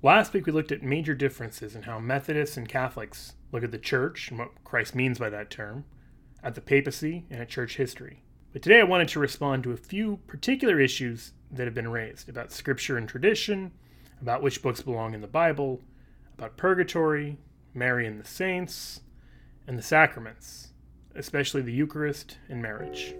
Last week we looked at major differences in how Methodists and Catholics look at the church and what Christ means by that term, at the papacy, and at church history. But today I wanted to respond to a few particular issues that have been raised about scripture and tradition, about which books belong in the Bible, about purgatory, Mary and the saints, and the sacraments, especially the Eucharist and marriage.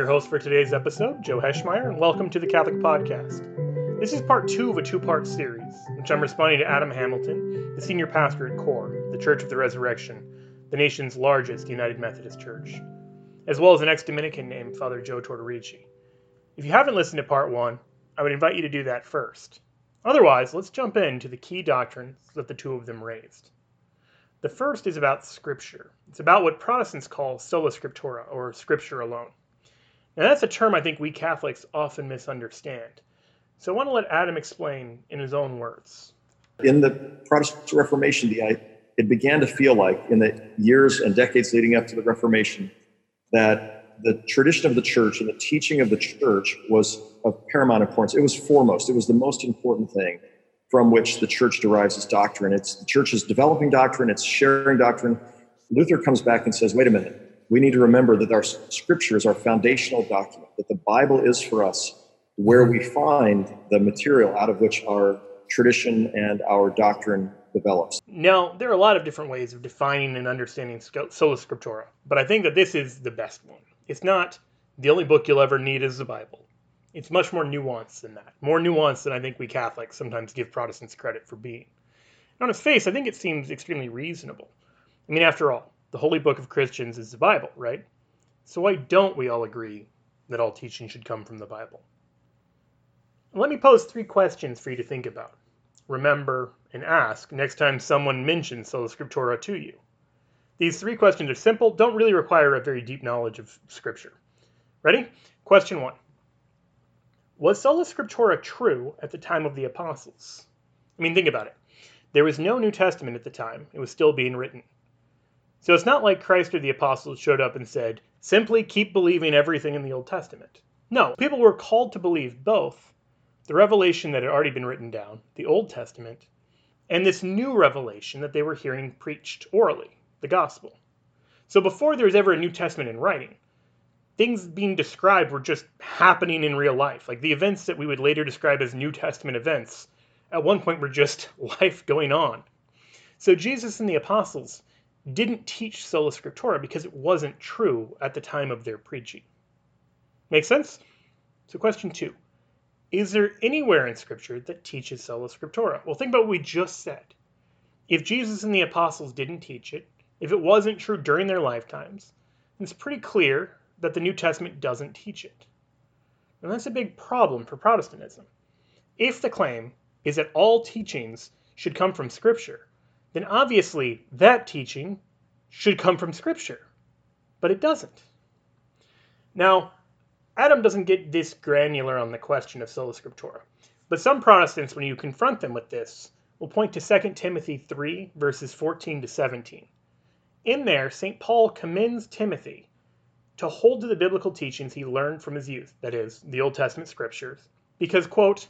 Your host for today's episode, Joe Heschmeyer, and welcome to the Catholic Podcast. This is part two of a two part series, which I'm responding to Adam Hamilton, the senior pastor at CORE, the Church of the Resurrection, the nation's largest United Methodist church, as well as an ex Dominican named Father Joe Tortorici. If you haven't listened to part one, I would invite you to do that first. Otherwise, let's jump into the key doctrines that the two of them raised. The first is about Scripture. It's about what Protestants call sola scriptura, or Scripture alone. Now, that's a term I think we Catholics often misunderstand. So I want to let Adam explain in his own words. In the Protestant Reformation, the, uh, it began to feel like, in the years and decades leading up to the Reformation, that the tradition of the church and the teaching of the church was of paramount importance. It was foremost, it was the most important thing from which the church derives its doctrine. It's the church is developing doctrine, it's sharing doctrine. Luther comes back and says, wait a minute, we need to remember that our scripture is our foundational document, that the Bible is for us where we find the material out of which our tradition and our doctrine develops. Now, there are a lot of different ways of defining and understanding sola scriptura, but I think that this is the best one. It's not the only book you'll ever need is the Bible. It's much more nuanced than that. More nuanced than I think we Catholics sometimes give Protestants credit for being. And on its face, I think it seems extremely reasonable. I mean, after all, the holy book of Christians is the Bible, right? So why don't we all agree that all teaching should come from the Bible? Let me pose three questions for you to think about, remember, and ask next time someone mentions Sola Scriptura to you. These three questions are simple, don't really require a very deep knowledge of Scripture. Ready? Question one Was Sola Scriptura true at the time of the apostles? I mean, think about it. There was no New Testament at the time, it was still being written. So it's not like Christ or the apostles showed up and said, simply keep believing everything in the Old Testament. No, people were called to believe both the revelation that had already been written down, the Old Testament, and this new revelation that they were hearing preached orally, the gospel. So before there was ever a New Testament in writing, things being described were just happening in real life. Like the events that we would later describe as New Testament events, at one point were just life going on. So Jesus and the apostles didn't teach sola scriptura because it wasn't true at the time of their preaching. Make sense? So, question two Is there anywhere in Scripture that teaches sola scriptura? Well, think about what we just said. If Jesus and the apostles didn't teach it, if it wasn't true during their lifetimes, it's pretty clear that the New Testament doesn't teach it. And that's a big problem for Protestantism. If the claim is that all teachings should come from Scripture, then obviously that teaching should come from Scripture. But it doesn't. Now, Adam doesn't get this granular on the question of sola scriptura, but some Protestants, when you confront them with this, will point to 2 Timothy 3, verses 14 to 17. In there, St. Paul commends Timothy to hold to the biblical teachings he learned from his youth, that is, the Old Testament scriptures, because, quote,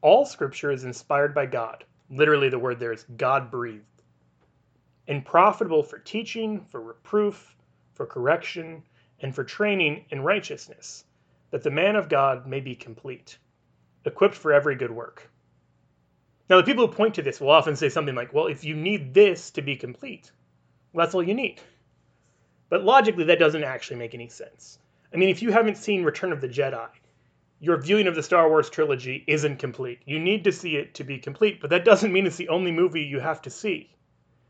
all scripture is inspired by God Literally, the word there is God breathed. And profitable for teaching, for reproof, for correction, and for training in righteousness, that the man of God may be complete, equipped for every good work. Now, the people who point to this will often say something like, well, if you need this to be complete, well, that's all you need. But logically, that doesn't actually make any sense. I mean, if you haven't seen Return of the Jedi, your viewing of the Star Wars trilogy isn't complete. You need to see it to be complete, but that doesn't mean it's the only movie you have to see.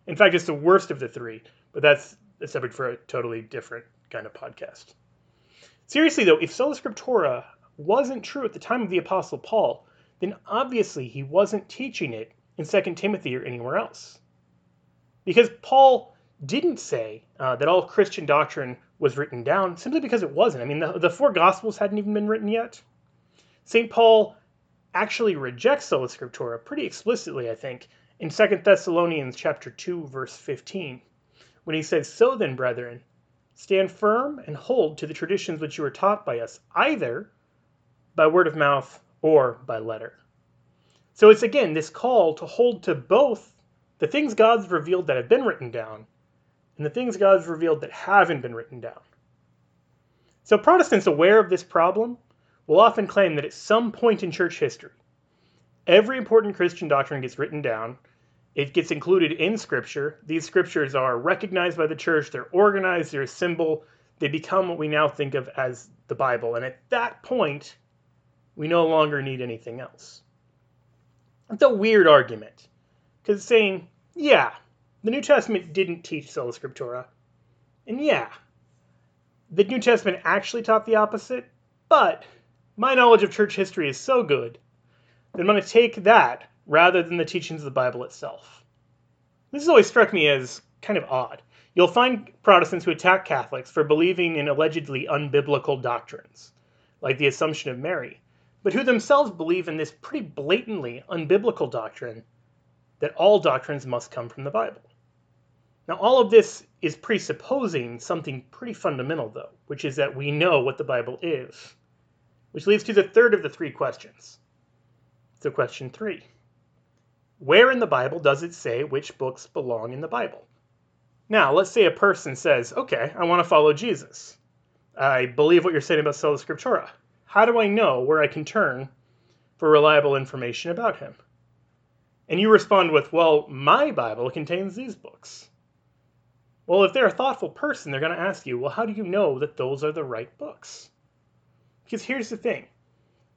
In fact, it's the worst of the three, but that's a subject for a totally different kind of podcast. Seriously, though, if Sola Scriptura wasn't true at the time of the Apostle Paul, then obviously he wasn't teaching it in 2 Timothy or anywhere else. Because Paul didn't say uh, that all Christian doctrine was written down simply because it wasn't. I mean, the, the four Gospels hadn't even been written yet. St. Paul actually rejects sola scriptura pretty explicitly, I think, in 2 Thessalonians chapter 2 verse 15, when he says, "So then, brethren, stand firm and hold to the traditions which you were taught by us, either by word of mouth or by letter." So it's again this call to hold to both the things God's revealed that have been written down and the things God's revealed that haven't been written down. So Protestants aware of this problem will often claim that at some point in church history, every important Christian doctrine gets written down, it gets included in Scripture. These scriptures are recognized by the church, they're organized, they're a symbol, they become what we now think of as the Bible. And at that point, we no longer need anything else. It's a weird argument because it's saying, yeah, the New Testament didn't teach sola scriptura. And yeah, the New Testament actually taught the opposite, but my knowledge of church history is so good that I'm going to take that rather than the teachings of the Bible itself. This has always struck me as kind of odd. You'll find Protestants who attack Catholics for believing in allegedly unbiblical doctrines, like the Assumption of Mary, but who themselves believe in this pretty blatantly unbiblical doctrine that all doctrines must come from the Bible. Now, all of this is presupposing something pretty fundamental, though, which is that we know what the Bible is. Which leads to the third of the three questions. So, question three Where in the Bible does it say which books belong in the Bible? Now, let's say a person says, Okay, I want to follow Jesus. I believe what you're saying about Sola Scriptura. How do I know where I can turn for reliable information about him? And you respond with, Well, my Bible contains these books. Well, if they're a thoughtful person, they're going to ask you, well, how do you know that those are the right books? Because here's the thing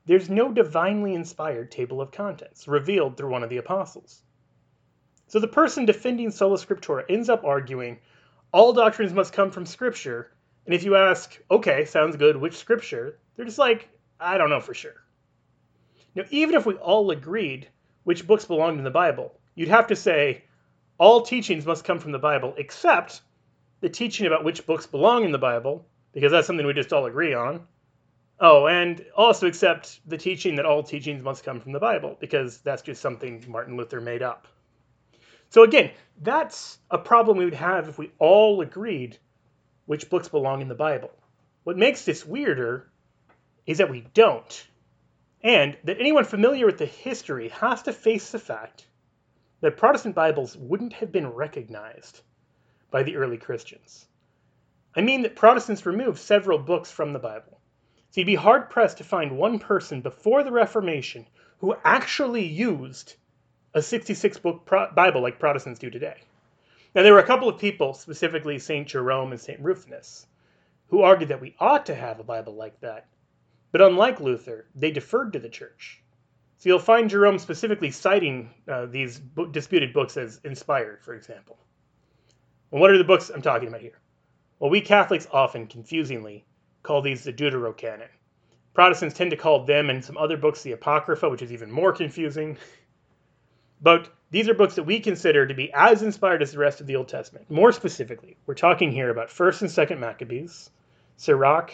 there's no divinely inspired table of contents revealed through one of the apostles. So the person defending sola scriptura ends up arguing all doctrines must come from scripture. And if you ask, okay, sounds good, which scripture? They're just like, I don't know for sure. Now, even if we all agreed which books belonged in the Bible, you'd have to say, all teachings must come from the Bible except the teaching about which books belong in the Bible, because that's something we just all agree on. Oh, and also accept the teaching that all teachings must come from the Bible, because that's just something Martin Luther made up. So, again, that's a problem we would have if we all agreed which books belong in the Bible. What makes this weirder is that we don't, and that anyone familiar with the history has to face the fact that Protestant Bibles wouldn't have been recognized by the early Christians. I mean that Protestants removed several books from the Bible. So you'd be hard pressed to find one person before the Reformation who actually used a 66 book Bible like Protestants do today. Now, there were a couple of people, specifically St. Jerome and St. Rufinus, who argued that we ought to have a Bible like that. But unlike Luther, they deferred to the church. So you'll find Jerome specifically citing uh, these disputed books as inspired, for example. And what are the books I'm talking about here? Well, we Catholics often, confusingly, call these the Deuterocanon. Protestants tend to call them and some other books the Apocrypha, which is even more confusing. But these are books that we consider to be as inspired as the rest of the Old Testament. More specifically, we're talking here about 1st and 2nd Maccabees, Sirach,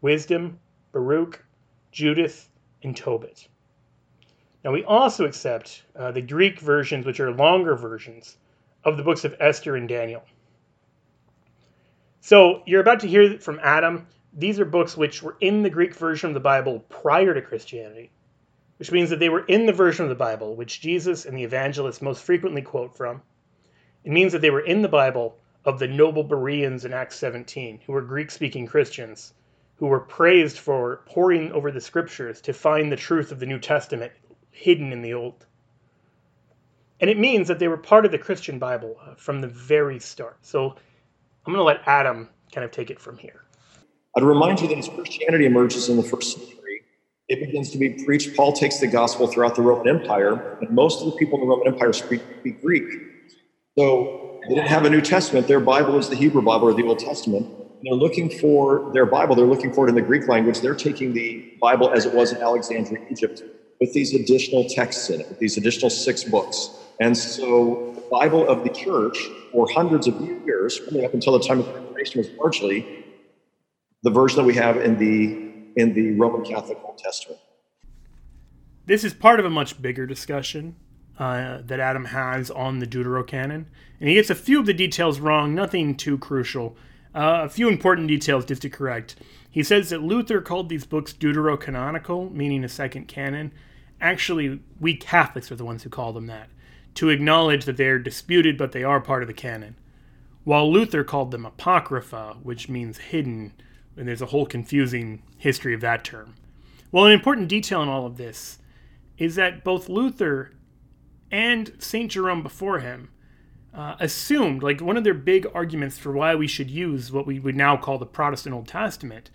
Wisdom, Baruch, Judith, and Tobit. Now, we also accept uh, the Greek versions, which are longer versions of the books of Esther and Daniel. So, you're about to hear from Adam. These are books which were in the Greek version of the Bible prior to Christianity, which means that they were in the version of the Bible which Jesus and the evangelists most frequently quote from. It means that they were in the Bible of the noble Bereans in Acts 17, who were Greek speaking Christians, who were praised for poring over the scriptures to find the truth of the New Testament hidden in the old. And it means that they were part of the Christian Bible uh, from the very start. So I'm going to let Adam kind of take it from here. I'd remind you that as Christianity emerges in the first century, it begins to be preached. Paul takes the gospel throughout the Roman Empire, and most of the people in the Roman Empire speak, speak Greek. So they didn't have a New Testament. Their Bible is the Hebrew Bible or the Old Testament. And they're looking for their Bible. They're looking for it in the Greek language. They're taking the Bible as it was in Alexandria, Egypt, with these additional texts in it, with these additional six books. And so the Bible of the church, for hundreds of years, really up until the time of the Reformation, was largely the version that we have in the in the Roman Catholic Old Testament. This is part of a much bigger discussion uh, that Adam has on the Deuterocanon, and he gets a few of the details wrong, nothing too crucial. Uh, a few important details just to correct. He says that Luther called these books deuterocanonical, meaning a second canon. Actually, we Catholics are the ones who call them that, to acknowledge that they are disputed, but they are part of the canon. While Luther called them apocrypha, which means hidden, and there's a whole confusing history of that term. Well, an important detail in all of this is that both Luther and St. Jerome before him uh, assumed, like one of their big arguments for why we should use what we would now call the Protestant Old Testament,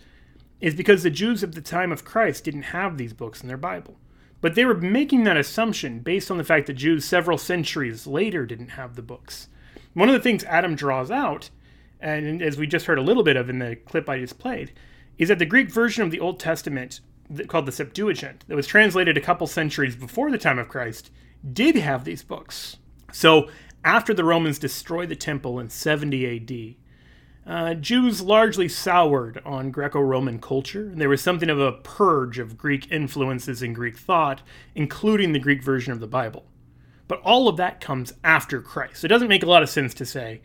is because the Jews of the time of Christ didn't have these books in their Bible. But they were making that assumption based on the fact that Jews several centuries later didn't have the books. One of the things Adam draws out, and as we just heard a little bit of in the clip I just played, is that the Greek version of the Old Testament, called the Septuagint, that was translated a couple centuries before the time of Christ, did have these books. So after the Romans destroyed the temple in 70 AD, uh, Jews largely soured on Greco Roman culture, and there was something of a purge of Greek influences in Greek thought, including the Greek version of the Bible. But all of that comes after Christ. So it doesn't make a lot of sense to say,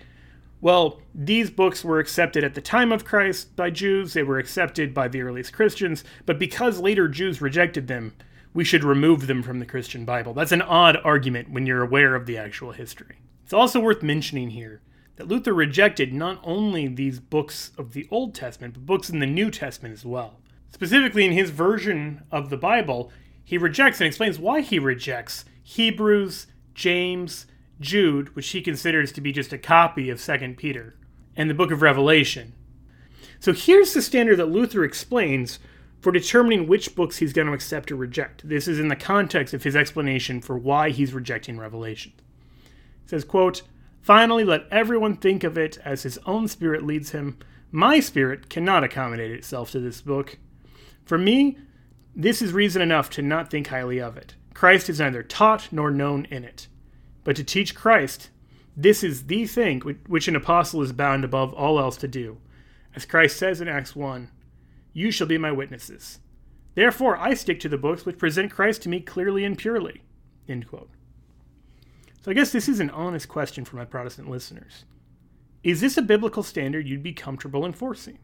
well, these books were accepted at the time of Christ by Jews, they were accepted by the earliest Christians, but because later Jews rejected them, we should remove them from the Christian Bible. That's an odd argument when you're aware of the actual history. It's also worth mentioning here that Luther rejected not only these books of the Old Testament, but books in the New Testament as well. Specifically, in his version of the Bible, he rejects and explains why he rejects Hebrews, James, Jude, which he considers to be just a copy of 2 Peter, and the book of Revelation. So here's the standard that Luther explains for determining which books he's going to accept or reject. This is in the context of his explanation for why he's rejecting Revelation He says, quote, Finally, let everyone think of it as his own spirit leads him. My spirit cannot accommodate itself to this book. For me, this is reason enough to not think highly of it. Christ is neither taught nor known in it. But to teach Christ, this is the thing which an apostle is bound above all else to do. As Christ says in Acts 1, You shall be my witnesses. Therefore, I stick to the books which present Christ to me clearly and purely. So I guess this is an honest question for my Protestant listeners. Is this a biblical standard you'd be comfortable enforcing?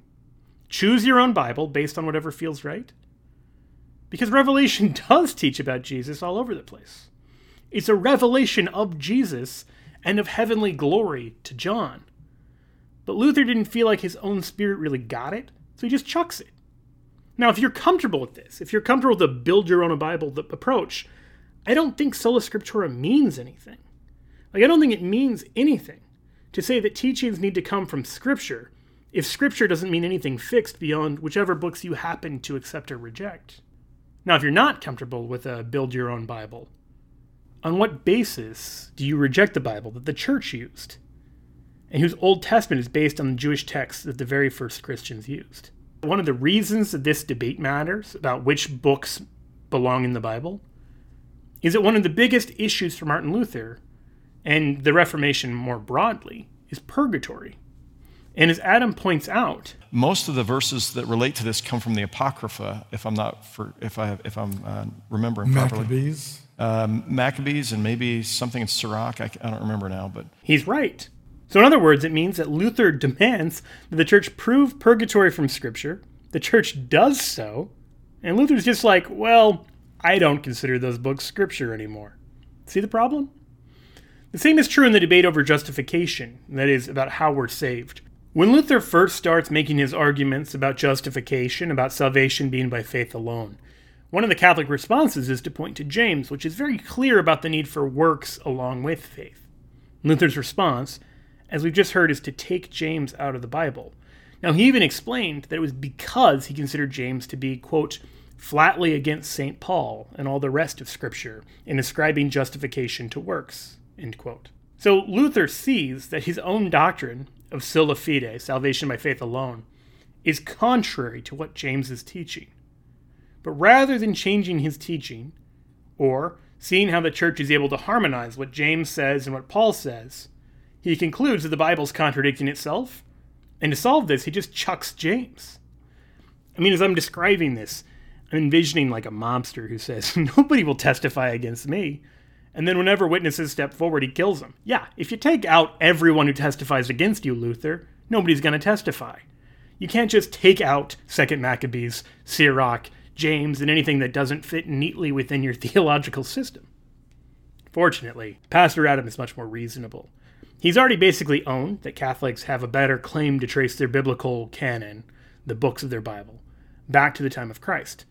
Choose your own Bible based on whatever feels right? Because Revelation does teach about Jesus all over the place. It's a revelation of Jesus and of heavenly glory to John. But Luther didn't feel like his own spirit really got it, so he just chucks it. Now, if you're comfortable with this, if you're comfortable with the build your own Bible approach, I don't think sola scriptura means anything. Like, I don't think it means anything to say that teachings need to come from Scripture if Scripture doesn't mean anything fixed beyond whichever books you happen to accept or reject. Now, if you're not comfortable with a build your own Bible, on what basis do you reject the Bible that the church used, and whose Old Testament is based on the Jewish texts that the very first Christians used? One of the reasons that this debate matters about which books belong in the Bible is that one of the biggest issues for Martin Luther and the Reformation more broadly is purgatory. And as Adam points out, most of the verses that relate to this come from the Apocrypha, if I'm not for, if I if I'm uh, remembering Maccabees. properly. Um, Maccabees and maybe something in Sirach. I, I don't remember now, but he's right. So, in other words, it means that Luther demands that the church prove purgatory from Scripture. The church does so, and Luther's just like, well, I don't consider those books Scripture anymore. See the problem? The same is true in the debate over justification, that is, about how we're saved. When Luther first starts making his arguments about justification, about salvation being by faith alone, one of the Catholic responses is to point to James, which is very clear about the need for works along with faith. Luther's response, as we've just heard, is to take James out of the Bible. Now, he even explained that it was because he considered James to be, quote, flatly against St. Paul and all the rest of Scripture in ascribing justification to works. End quote. So Luther sees that his own doctrine of sola fide, salvation by faith alone, is contrary to what James is teaching. But rather than changing his teaching, or seeing how the church is able to harmonize what James says and what Paul says, he concludes that the Bible's contradicting itself, and to solve this, he just chucks James. I mean, as I'm describing this, I'm envisioning like a mobster who says, Nobody will testify against me. And then whenever witnesses step forward, he kills them. Yeah, if you take out everyone who testifies against you, Luther, nobody's going to testify. You can't just take out Second Maccabees, Sirach, James, and anything that doesn't fit neatly within your theological system. Fortunately, Pastor Adam is much more reasonable. He's already basically owned that Catholics have a better claim to trace their biblical canon, the books of their Bible, back to the time of Christ.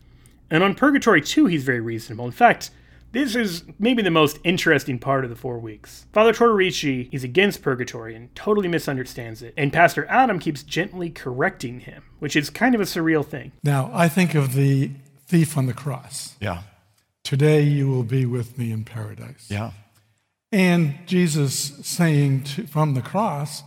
And on Purgatory, too, he's very reasonable. In fact, this is maybe the most interesting part of the four weeks. Father Tortorici is against purgatory and totally misunderstands it, and Pastor Adam keeps gently correcting him, which is kind of a surreal thing. Now, I think of the thief on the cross. Yeah. Today you will be with me in paradise. Yeah. And Jesus saying to, from the cross,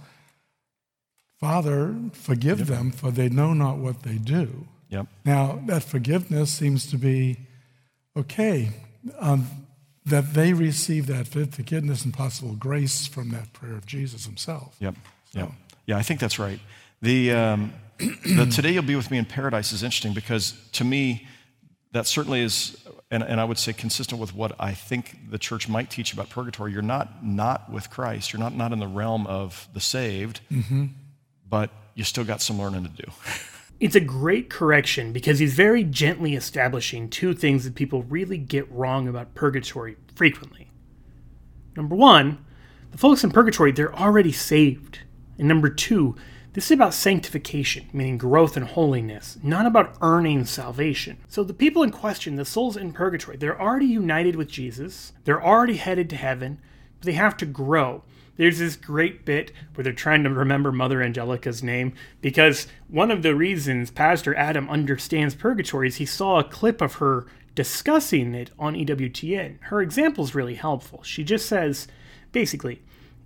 Father, forgive them, for they know not what they do. Yep. Now, that forgiveness seems to be okay, um, that they receive that forgiveness and possible grace from that prayer of Jesus himself. Yep. Yep. Yeah, I think that's right. The, um, the today you'll be with me in paradise is interesting because to me, that certainly is, and, and I would say consistent with what I think the church might teach about purgatory. You're not not with Christ. You're not not in the realm of the saved, but you still got some learning to do. It's a great correction because he's very gently establishing two things that people really get wrong about purgatory frequently. Number one, the folks in purgatory, they're already saved. And number two, this is about sanctification, meaning growth and holiness, not about earning salvation. So the people in question, the souls in purgatory, they're already united with Jesus, they're already headed to heaven, but they have to grow. There's this great bit where they're trying to remember Mother Angelica's name because one of the reasons Pastor Adam understands purgatory is he saw a clip of her discussing it on EWTN. Her example is really helpful. She just says, basically,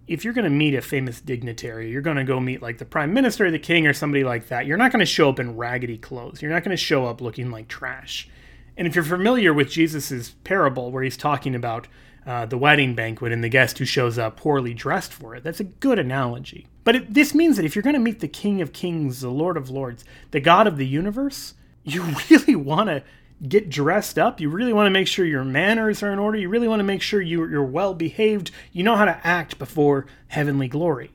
if you're going to meet a famous dignitary, you're going to go meet like the prime minister, the king, or somebody like that. You're not going to show up in raggedy clothes. You're not going to show up looking like trash. And if you're familiar with Jesus's parable where he's talking about uh, the wedding banquet and the guest who shows up poorly dressed for it, that's a good analogy. But it, this means that if you're going to meet the King of Kings, the Lord of Lords, the God of the universe, you really want to get dressed up. You really want to make sure your manners are in order. You really want to make sure you, you're well behaved. You know how to act before heavenly glory.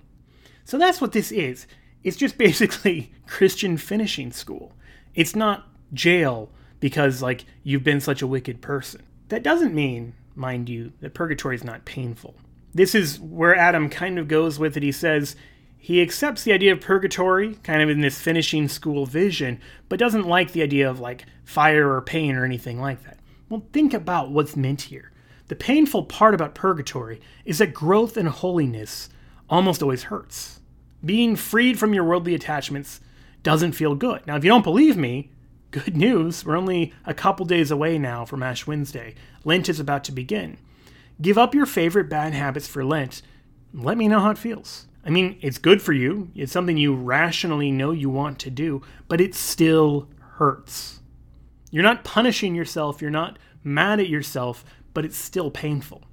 So that's what this is. It's just basically Christian finishing school. It's not jail because like you've been such a wicked person. That doesn't mean, mind you, that purgatory is not painful. This is where Adam kind of goes with it. He says he accepts the idea of purgatory, kind of in this finishing school vision, but doesn't like the idea of like fire or pain or anything like that. Well, think about what's meant here. The painful part about purgatory is that growth and holiness almost always hurts. Being freed from your worldly attachments doesn't feel good. Now, if you don't believe me, good news. We're only a couple days away now from Ash Wednesday. Lent is about to begin. Give up your favorite bad habits for Lent. Let me know how it feels. I mean, it's good for you. It's something you rationally know you want to do, but it still hurts. You're not punishing yourself, you're not mad at yourself, but it's still painful.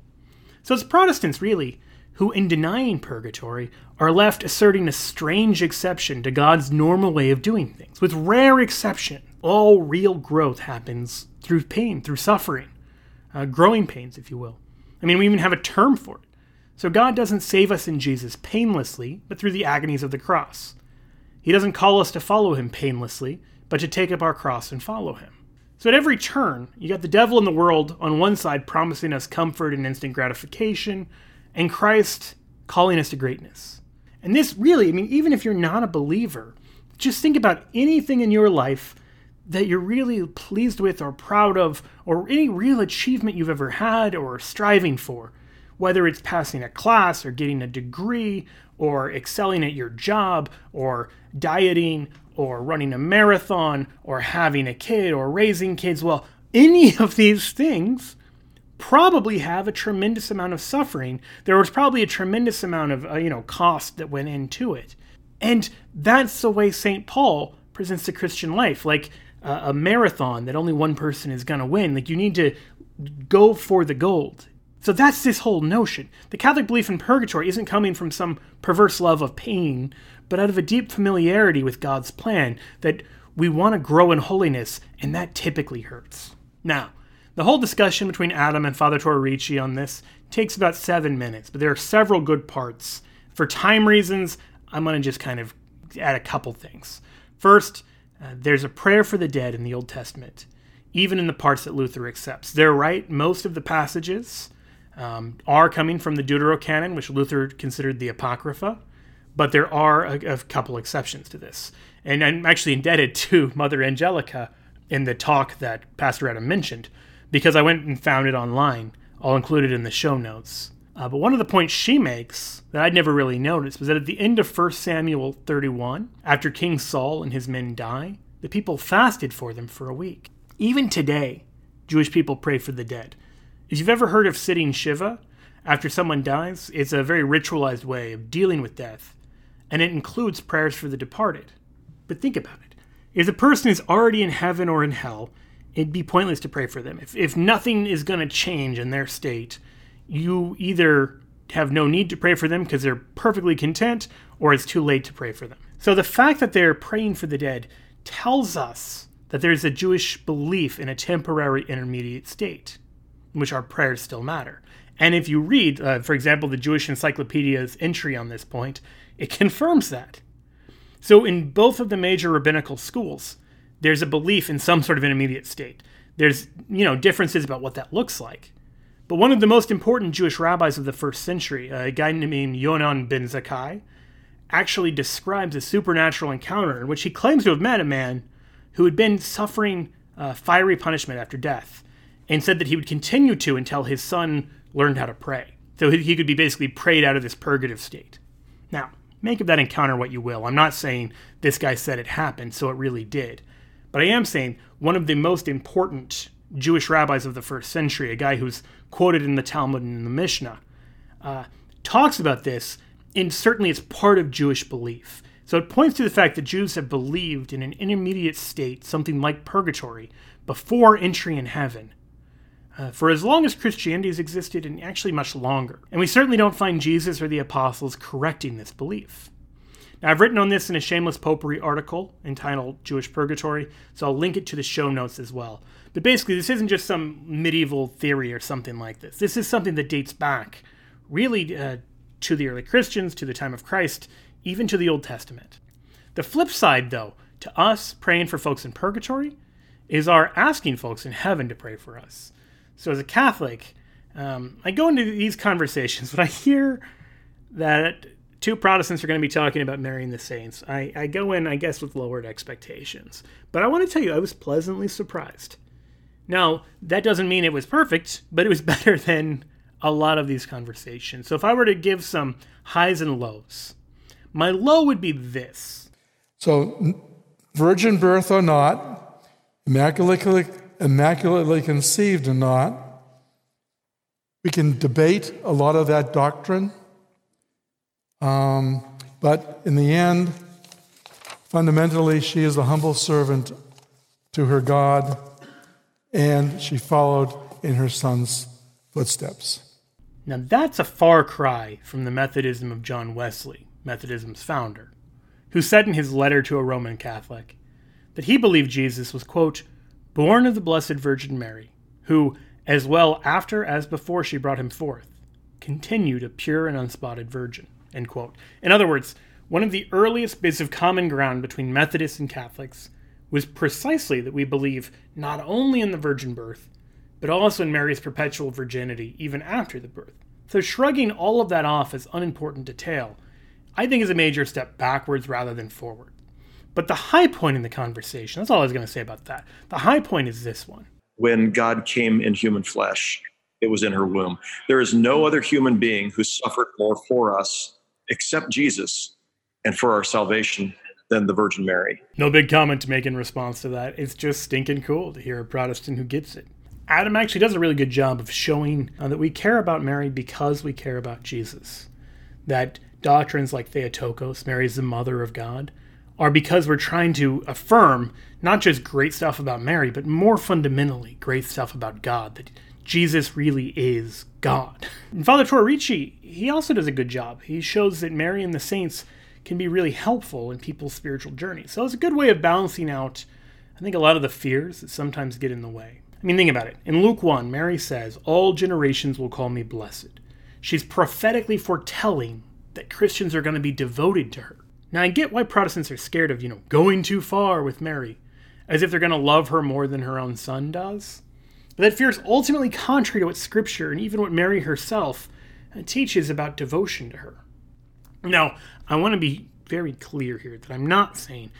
So it's Protestants, really, who, in denying purgatory, are left asserting a strange exception to God's normal way of doing things. With rare exception, all real growth happens through pain, through suffering, uh, growing pains, if you will. I mean, we even have a term for it. So God doesn't save us in Jesus painlessly, but through the agonies of the cross. He doesn't call us to follow him painlessly, but to take up our cross and follow him. So at every turn, you got the devil in the world on one side promising us comfort and instant gratification, and Christ calling us to greatness. And this really, I mean, even if you're not a believer, just think about anything in your life that you're really pleased with or proud of, or any real achievement you've ever had or striving for, whether it's passing a class or getting a degree or excelling at your job or dieting or running a marathon or having a kid or raising kids. Well, any of these things probably have a tremendous amount of suffering. There was probably a tremendous amount of uh, you know cost that went into it, and that's the way Saint Paul presents the Christian life, like a marathon that only one person is going to win. Like you need to go for the gold. So that's this whole notion. The Catholic belief in purgatory isn't coming from some perverse love of pain, but out of a deep familiarity with God's plan that we want to grow in holiness, and that typically hurts. Now, the whole discussion between Adam and Father Tortorici on this takes about seven minutes, but there are several good parts. For time reasons, I'm going to just kind of add a couple things. First, uh, there's a prayer for the dead in the Old Testament, even in the parts that Luther accepts. They're right, most of the passages um, are coming from the Deuterocanon, which Luther considered the Apocrypha, but there are a, a couple exceptions to this. And I'm actually indebted to Mother Angelica in the talk that Pastor Adam mentioned, because I went and found it online. I'll include it in the show notes. Uh, but one of the points she makes that I'd never really noticed was that at the end of 1 Samuel 31, after King Saul and his men die, the people fasted for them for a week. Even today, Jewish people pray for the dead. If you've ever heard of sitting Shiva after someone dies, it's a very ritualized way of dealing with death, and it includes prayers for the departed. But think about it. If the person is already in heaven or in hell, it'd be pointless to pray for them. If, if nothing is going to change in their state, you either have no need to pray for them because they're perfectly content, or it's too late to pray for them. So the fact that they're praying for the dead tells us that there's a Jewish belief in a temporary intermediate state, in which our prayers still matter. And if you read, uh, for example, the Jewish Encyclopedia's entry on this point, it confirms that. So in both of the major rabbinical schools, there's a belief in some sort of intermediate state. There's, you know, differences about what that looks like. But one of the most important Jewish rabbis of the first century, a guy named Yohanan ben Zakkai, actually describes a supernatural encounter in which he claims to have met a man who had been suffering uh, fiery punishment after death and said that he would continue to until his son learned how to pray. So he could be basically prayed out of this purgative state. Now, make of that encounter what you will. I'm not saying this guy said it happened, so it really did. But I am saying one of the most important Jewish rabbis of the first century, a guy who's quoted in the Talmud and in the Mishnah, uh, talks about this, and certainly it's part of Jewish belief. So it points to the fact that Jews have believed in an intermediate state, something like purgatory, before entry in heaven. Uh, for as long as Christianity has existed, and actually much longer. And we certainly don't find Jesus or the apostles correcting this belief. Now, I've written on this in a Shameless Popery article entitled Jewish Purgatory, so I'll link it to the show notes as well. But basically, this isn't just some medieval theory or something like this. This is something that dates back really uh, to the early Christians, to the time of Christ, even to the Old Testament. The flip side, though, to us praying for folks in purgatory is our asking folks in heaven to pray for us. So, as a Catholic, um, I go into these conversations, but I hear that two Protestants are going to be talking about marrying the saints. I, I go in, I guess, with lowered expectations. But I want to tell you, I was pleasantly surprised. Now, that doesn't mean it was perfect, but it was better than a lot of these conversations. So if I were to give some highs and lows, my low would be this. So, virgin birth or not, immaculately, immaculately conceived or not, we can debate a lot of that doctrine. Um, but in the end, fundamentally, she is a humble servant to her God and she followed in her son's footsteps. Now, that's a far cry from the Methodism of John Wesley, Methodism's founder, who said in his letter to a Roman Catholic that he believed Jesus was, quote, born of the Blessed Virgin Mary, who, as well after as before she brought him forth, continued a pure and unspotted virgin, end quote. In other words, one of the earliest bits of common ground between Methodists and Catholics was precisely that we believe not only in the virgin birth, but also in Mary's perpetual virginity even after the birth. So shrugging all of that off as unimportant detail, I think is a major step backwards rather than forward. But the high point in the conversation, that's all I was going to say about that. The high point is this one. When God came in human flesh, it was in her womb. There is no other human being who suffered more for us except Jesus and for our salvation than the Virgin Mary. No big comment to make in response to that. It's just stinking cool to hear a Protestant who gets it. Adam actually does a really good job of showing uh, that we care about Mary because we care about Jesus. That doctrines like Theotokos, Mary's the mother of God, are because we're trying to affirm not just great stuff about Mary, but more fundamentally, great stuff about God. That Jesus really is God. And Father Tortorici, he also does a good job. He shows that Mary and the saints can be really helpful in people's spiritual journey. So it's a good way of balancing out, I think, a lot of the fears that sometimes get in the way. I mean, think about it. In Luke 1, Mary says, All generations will call me blessed. She's prophetically foretelling that Christians are going to be devoted to her. Now, I get why Protestants are scared of, you know, going too far with Mary, as if they're going to love her more than her own son does. But that fear is ultimately contrary to what Scripture and even what Mary herself uh, teaches about devotion to her. Now, I want to be very clear here that I'm not saying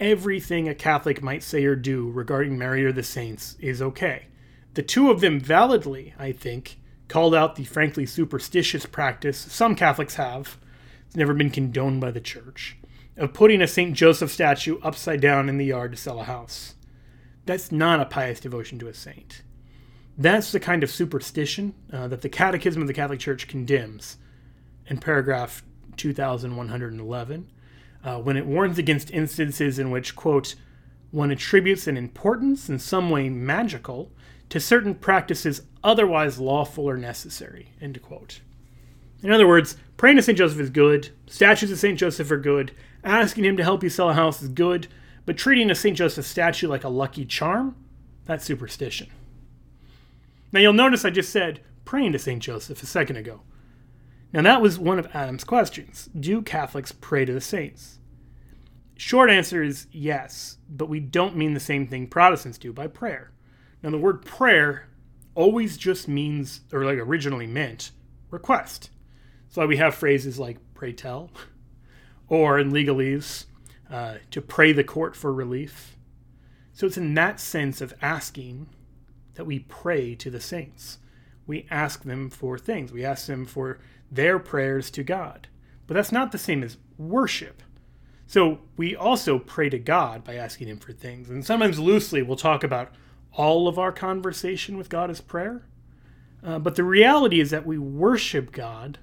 everything a Catholic might say or do regarding Mary or the saints is okay. The two of them validly, I think, called out the frankly superstitious practice some Catholics have, it's never been condoned by the church, of putting a St. Joseph statue upside down in the yard to sell a house. That's not a pious devotion to a saint. That's the kind of superstition uh, that the Catechism of the Catholic Church condemns in paragraph 2111 uh, when it warns against instances in which, quote, one attributes an importance in some way magical to certain practices otherwise lawful or necessary, end quote. In other words, praying to St. Joseph is good, statues of St. Joseph are good, asking him to help you sell a house is good, but treating a St. Joseph statue like a lucky charm, that's superstition. Now you'll notice I just said praying to St. Joseph a second ago. Now that was one of Adam's questions. Do Catholics pray to the saints? Short answer is yes, but we don't mean the same thing Protestants do by prayer. Now the word prayer always just means, or like originally meant, request. Why we have phrases like pray tell, or in legalese, uh, to pray the court for relief. So it's in that sense of asking that we pray to the saints. We ask them for things. We ask them for their prayers to God. But that's not the same as worship. So we also pray to God by asking Him for things. And sometimes loosely we'll talk about all of our conversation with God as prayer. Uh, but the reality is that we worship God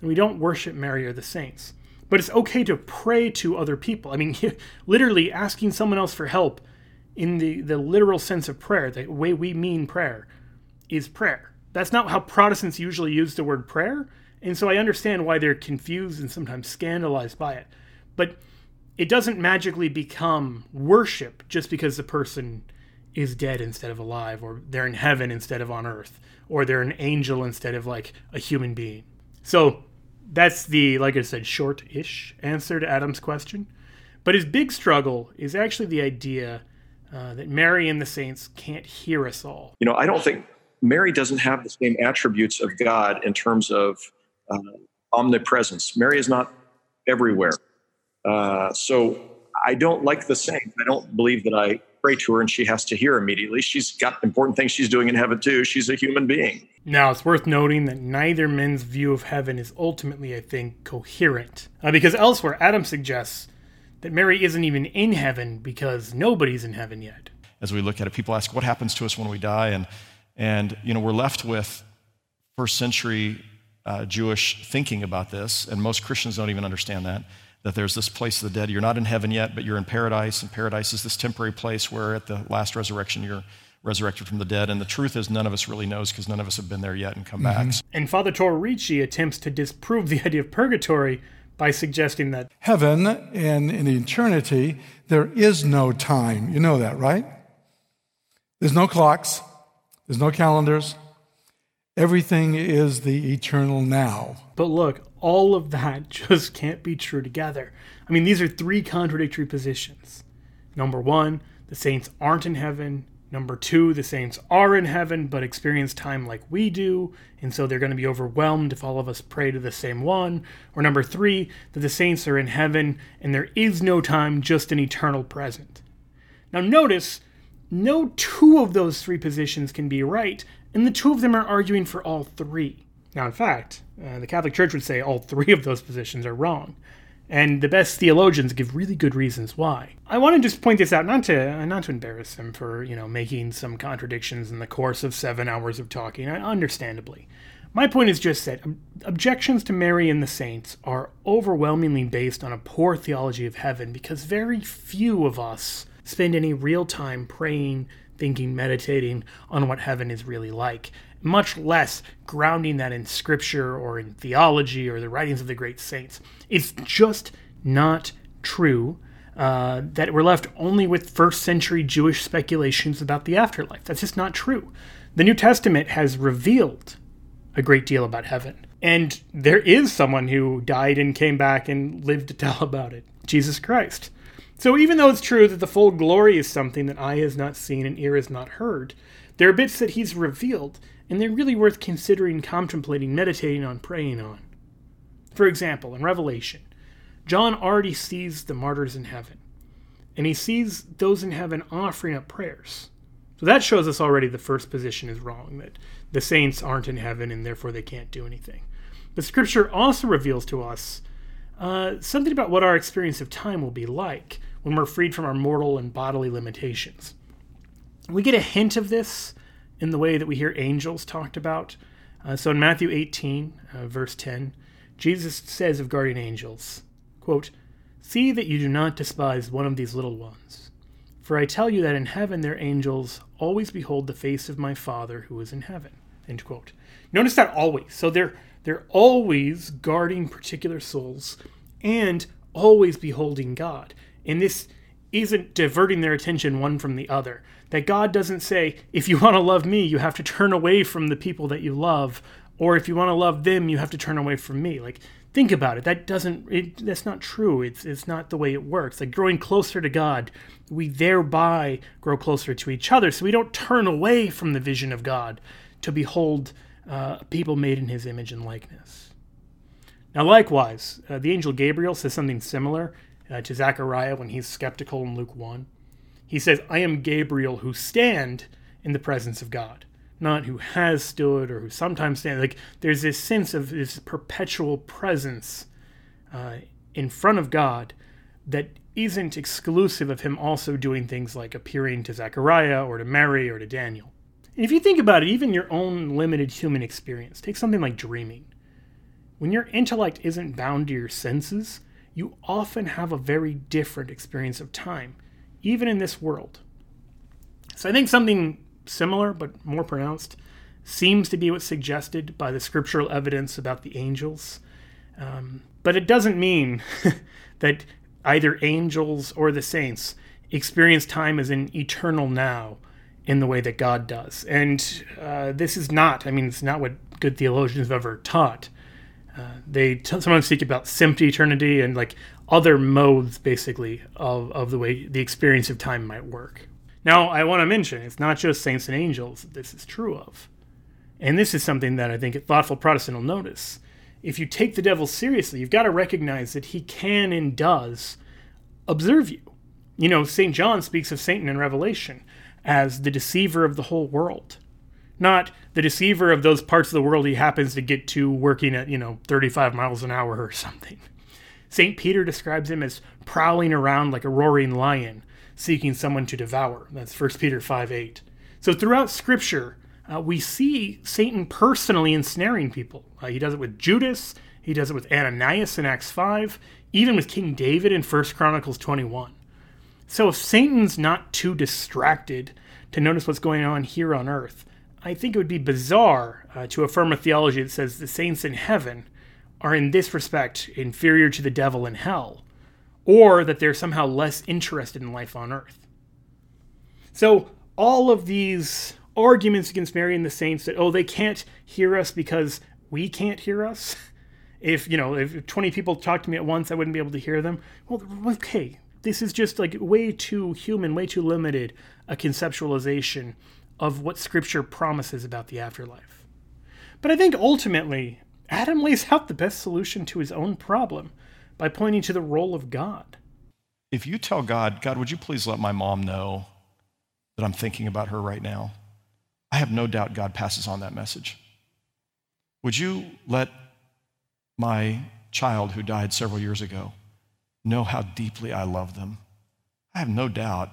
and we don't worship Mary or the saints. But it's okay to pray to other people. I mean, literally asking someone else for help in the, the literal sense of prayer, the way we mean prayer, is prayer. That's not how Protestants usually use the word prayer. And so I understand why they're confused and sometimes scandalized by it. But it doesn't magically become worship just because the person is dead instead of alive, or they're in heaven instead of on earth, or they're an angel instead of like a human being. So that's the, like I said, short ish answer to Adam's question. But his big struggle is actually the idea uh, that Mary and the saints can't hear us all. You know, I don't think Mary doesn't have the same attributes of God in terms of uh, omnipresence. Mary is not everywhere. Uh, so I don't like the saints. I don't believe that I pray to her and she has to hear immediately. She's got important things she's doing in heaven too. She's a human being. Now, it's worth noting that neither men's view of heaven is ultimately, I think, coherent. Uh, because elsewhere, Adam suggests that Mary isn't even in heaven because nobody's in heaven yet. As we look at it, people ask, what happens to us when we die? And, and you know, we're left with first century uh, Jewish thinking about this, and most Christians don't even understand that that there's this place of the dead. You're not in heaven yet, but you're in paradise, and paradise is this temporary place where at the last resurrection you're resurrected from the dead. And the truth is, none of us really knows because none of us have been there yet and come mm-hmm. back. And Father Torrey attempts to disprove the idea of purgatory by suggesting that heaven and in eternity, there is no time. You know that, right? There's no clocks, there's no calendars. Everything is the eternal now. But look, all of that just can't be true together. I mean, these are three contradictory positions. Number one, the saints aren't in heaven. Number two, the saints are in heaven but experience time like we do, and so they're going to be overwhelmed if all of us pray to the same one. Or number three, that the saints are in heaven and there is no time, just an eternal present. Now, notice, no two of those three positions can be right, and the two of them are arguing for all three. Now, in fact, uh, the Catholic Church would say all three of those positions are wrong. And the best theologians give really good reasons why. I want to just point this out, not to uh, not to embarrass him for you know making some contradictions in the course of seven hours of talking. Understandably, my point is just that objections to Mary and the saints are overwhelmingly based on a poor theology of heaven because very few of us spend any real time praying, thinking, meditating on what heaven is really like much less grounding that in scripture or in theology or the writings of the great saints. It's just not true. Uh, that we're left only with first century Jewish speculations about the afterlife. That's just not true. The New Testament has revealed a great deal about heaven. And there is someone who died and came back and lived to tell about it Jesus Christ. So even though it's true that the full glory is something that eye has not seen and ear has not heard, there are bits that he's revealed, and they're really worth considering, contemplating, meditating on, praying on. For example, in Revelation, John already sees the martyrs in heaven, and he sees those in heaven offering up prayers. So that shows us already the first position is wrong, that the saints aren't in heaven and therefore they can't do anything. But Scripture also reveals to us uh, something about what our experience of time will be like when we're freed from our mortal and bodily limitations. We get a hint of this in the way that we hear angels talked about. Uh, so in Matthew 18, uh, verse 10, Jesus says of guardian angels, quote, See that you do not despise one of these little ones. For I tell you that in heaven their angels always behold the face of my Father who is in heaven. End quote. Notice that always. So they're they're always guarding particular souls and always beholding God. And this isn't diverting their attention one from the other. That God doesn't say, if you want to love me, you have to turn away from the people that you love, or if you want to love them, you have to turn away from me. Like, think about it. That doesn't, it, that's not true. It's, it's not the way it works. Like, growing closer to God, we thereby grow closer to each other. So we don't turn away from the vision of God to behold uh, people made in his image and likeness. Now, likewise, uh, the angel Gabriel says something similar uh, to Zechariah when he's skeptical in Luke 1. He says, I am Gabriel who stand in the presence of God, not who has stood or who sometimes stands. Like, there's this sense of this perpetual presence uh, in front of God that isn't exclusive of him also doing things like appearing to Zechariah or to Mary or to Daniel. And if you think about it, even your own limited human experience, take something like dreaming. When your intellect isn't bound to your senses, you often have a very different experience of time, even in this world. So I think something similar but more pronounced seems to be what's suggested by the scriptural evidence about the angels. Um, but it doesn't mean that either angels or the saints experience time as an eternal now in the way that God does. And uh, this is not, I mean, it's not what good theologians have ever taught. Uh, they t- sometimes speak about simped eternity and like other modes, basically, of, of the way the experience of time might work. Now, I want to mention it's not just saints and angels that this is true of. And this is something that I think a thoughtful Protestant will notice. If you take the devil seriously, you've got to recognize that he can and does observe you. You know, St. John speaks of Satan in Revelation as the deceiver of the whole world not the deceiver of those parts of the world he happens to get to working at, you know, 35 miles an hour or something. St. Peter describes him as prowling around like a roaring lion, seeking someone to devour. That's 1 Peter 5 8. So throughout Scripture, uh, we see Satan personally ensnaring people. Uh, he does it with Judas, he does it with Ananias in Acts 5, even with King David in 1 Chronicles 21. So if Satan's not too distracted to notice what's going on here on earth, I think it would be bizarre uh, to affirm a theology that says the saints in heaven are in this respect inferior to the devil in hell, or that they're somehow less interested in life on earth. So, all of these arguments against Mary and the saints that, oh, they can't hear us because we can't hear us. If, you know, if 20 people talked to me at once, I wouldn't be able to hear them. Well, okay, this is just like way too human, way too limited a conceptualization of what Scripture promises about the afterlife. But I think ultimately, Adam lays out the best solution to his own problem by pointing to the role of God. If you tell God, God, would you please let my mom know that I'm thinking about her right now? I have no doubt God passes on that message. Would you let my child who died several years ago know how deeply I love them? I have no doubt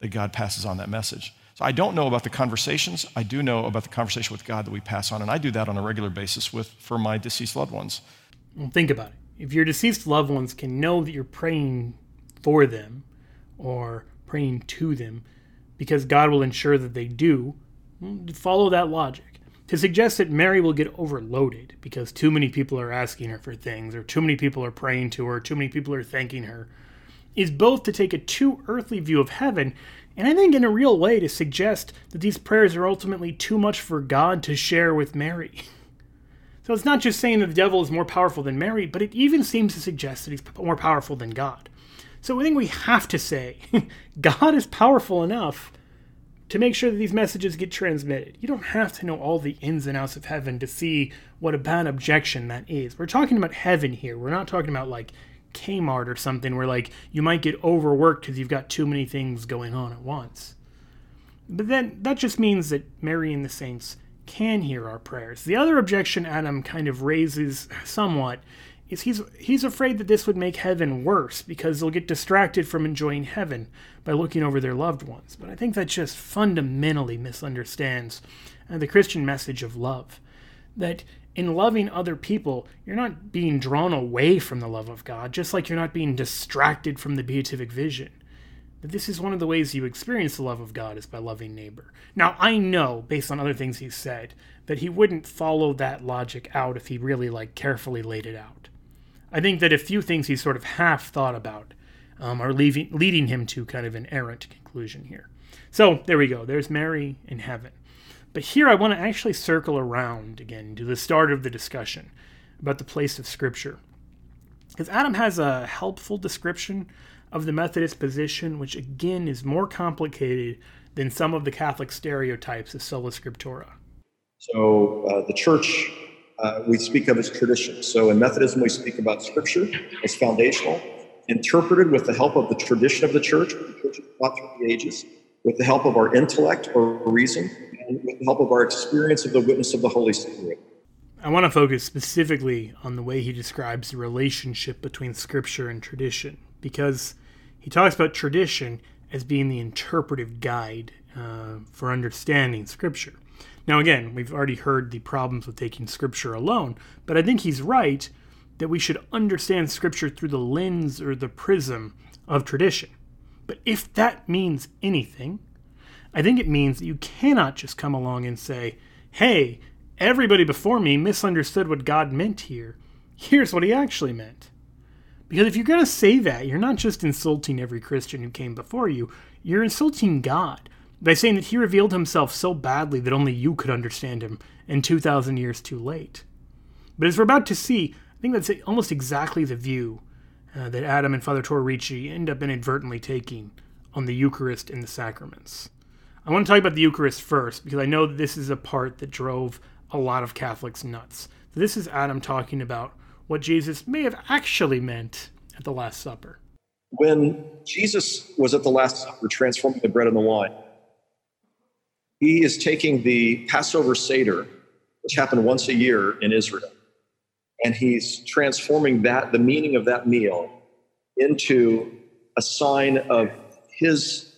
that God passes on that message. I don't know about the conversations. I do know about the conversation with God that we pass on, and I do that on a regular basis with for my deceased loved ones. Well, think about it. If your deceased loved ones can know that you're praying for them or praying to them, because God will ensure that they do, follow that logic. To suggest that Mary will get overloaded because too many people are asking her for things, or too many people are praying to her, too many people are thanking her, is both to take a too earthly view of heaven, and I think in a real way to suggest that these prayers are ultimately too much for God to share with Mary. So it's not just saying that the devil is more powerful than Mary, but it even seems to suggest that he's more powerful than God. So I think we have to say God is powerful enough to make sure that these messages get transmitted. You don't have to know all the ins and outs of heaven to see what a bad objection that is. We're talking about heaven here. We're not talking about like Kmart or something where like you might get overworked because you've got too many things going on at once. But then that just means that Mary and the saints can hear our prayers. The other objection Adam kind of raises somewhat is he's he's afraid that this would make heaven worse because they'll get distracted from enjoying heaven by looking over their loved ones. But I think that just fundamentally misunderstands uh, the Christian message of love. That in loving other people, you're not being drawn away from the love of God, just like you're not being distracted from the beatific vision. That this is one of the ways you experience the love of God is by loving neighbor. Now, I know, based on other things he said, that he wouldn't follow that logic out if he really like carefully laid it out. I think that a few things he sort of half thought about um, are leaving, leading him to kind of an errant conclusion here. So there we go. There's Mary in heaven. But here I want to actually circle around again to the start of the discussion about the place of Scripture. Because Adam has a helpful description of the Methodist position, which again is more complicated than some of the Catholic stereotypes of sola scriptura. So uh, the church uh, we speak of as tradition. So in Methodism, we speak about Scripture as foundational, interpreted with the help of the tradition of the church, the church through the ages, with the help of our intellect or reason, and with the help of our experience of the witness of the Holy Spirit. I want to focus specifically on the way he describes the relationship between Scripture and tradition, because he talks about tradition as being the interpretive guide uh, for understanding Scripture. Now, again, we've already heard the problems with taking Scripture alone, but I think he's right that we should understand Scripture through the lens or the prism of tradition. But if that means anything, I think it means that you cannot just come along and say, hey, everybody before me misunderstood what God meant here. Here's what he actually meant. Because if you're going to say that, you're not just insulting every Christian who came before you, you're insulting God by saying that he revealed himself so badly that only you could understand him, and 2,000 years too late. But as we're about to see, I think that's almost exactly the view uh, that Adam and Father Ricci end up inadvertently taking on the Eucharist and the sacraments. I want to talk about the Eucharist first because I know this is a part that drove a lot of Catholics nuts. This is Adam talking about what Jesus may have actually meant at the Last Supper. When Jesus was at the Last Supper transforming the bread and the wine, he is taking the Passover Seder, which happened once a year in Israel, and he's transforming that, the meaning of that meal, into a sign of his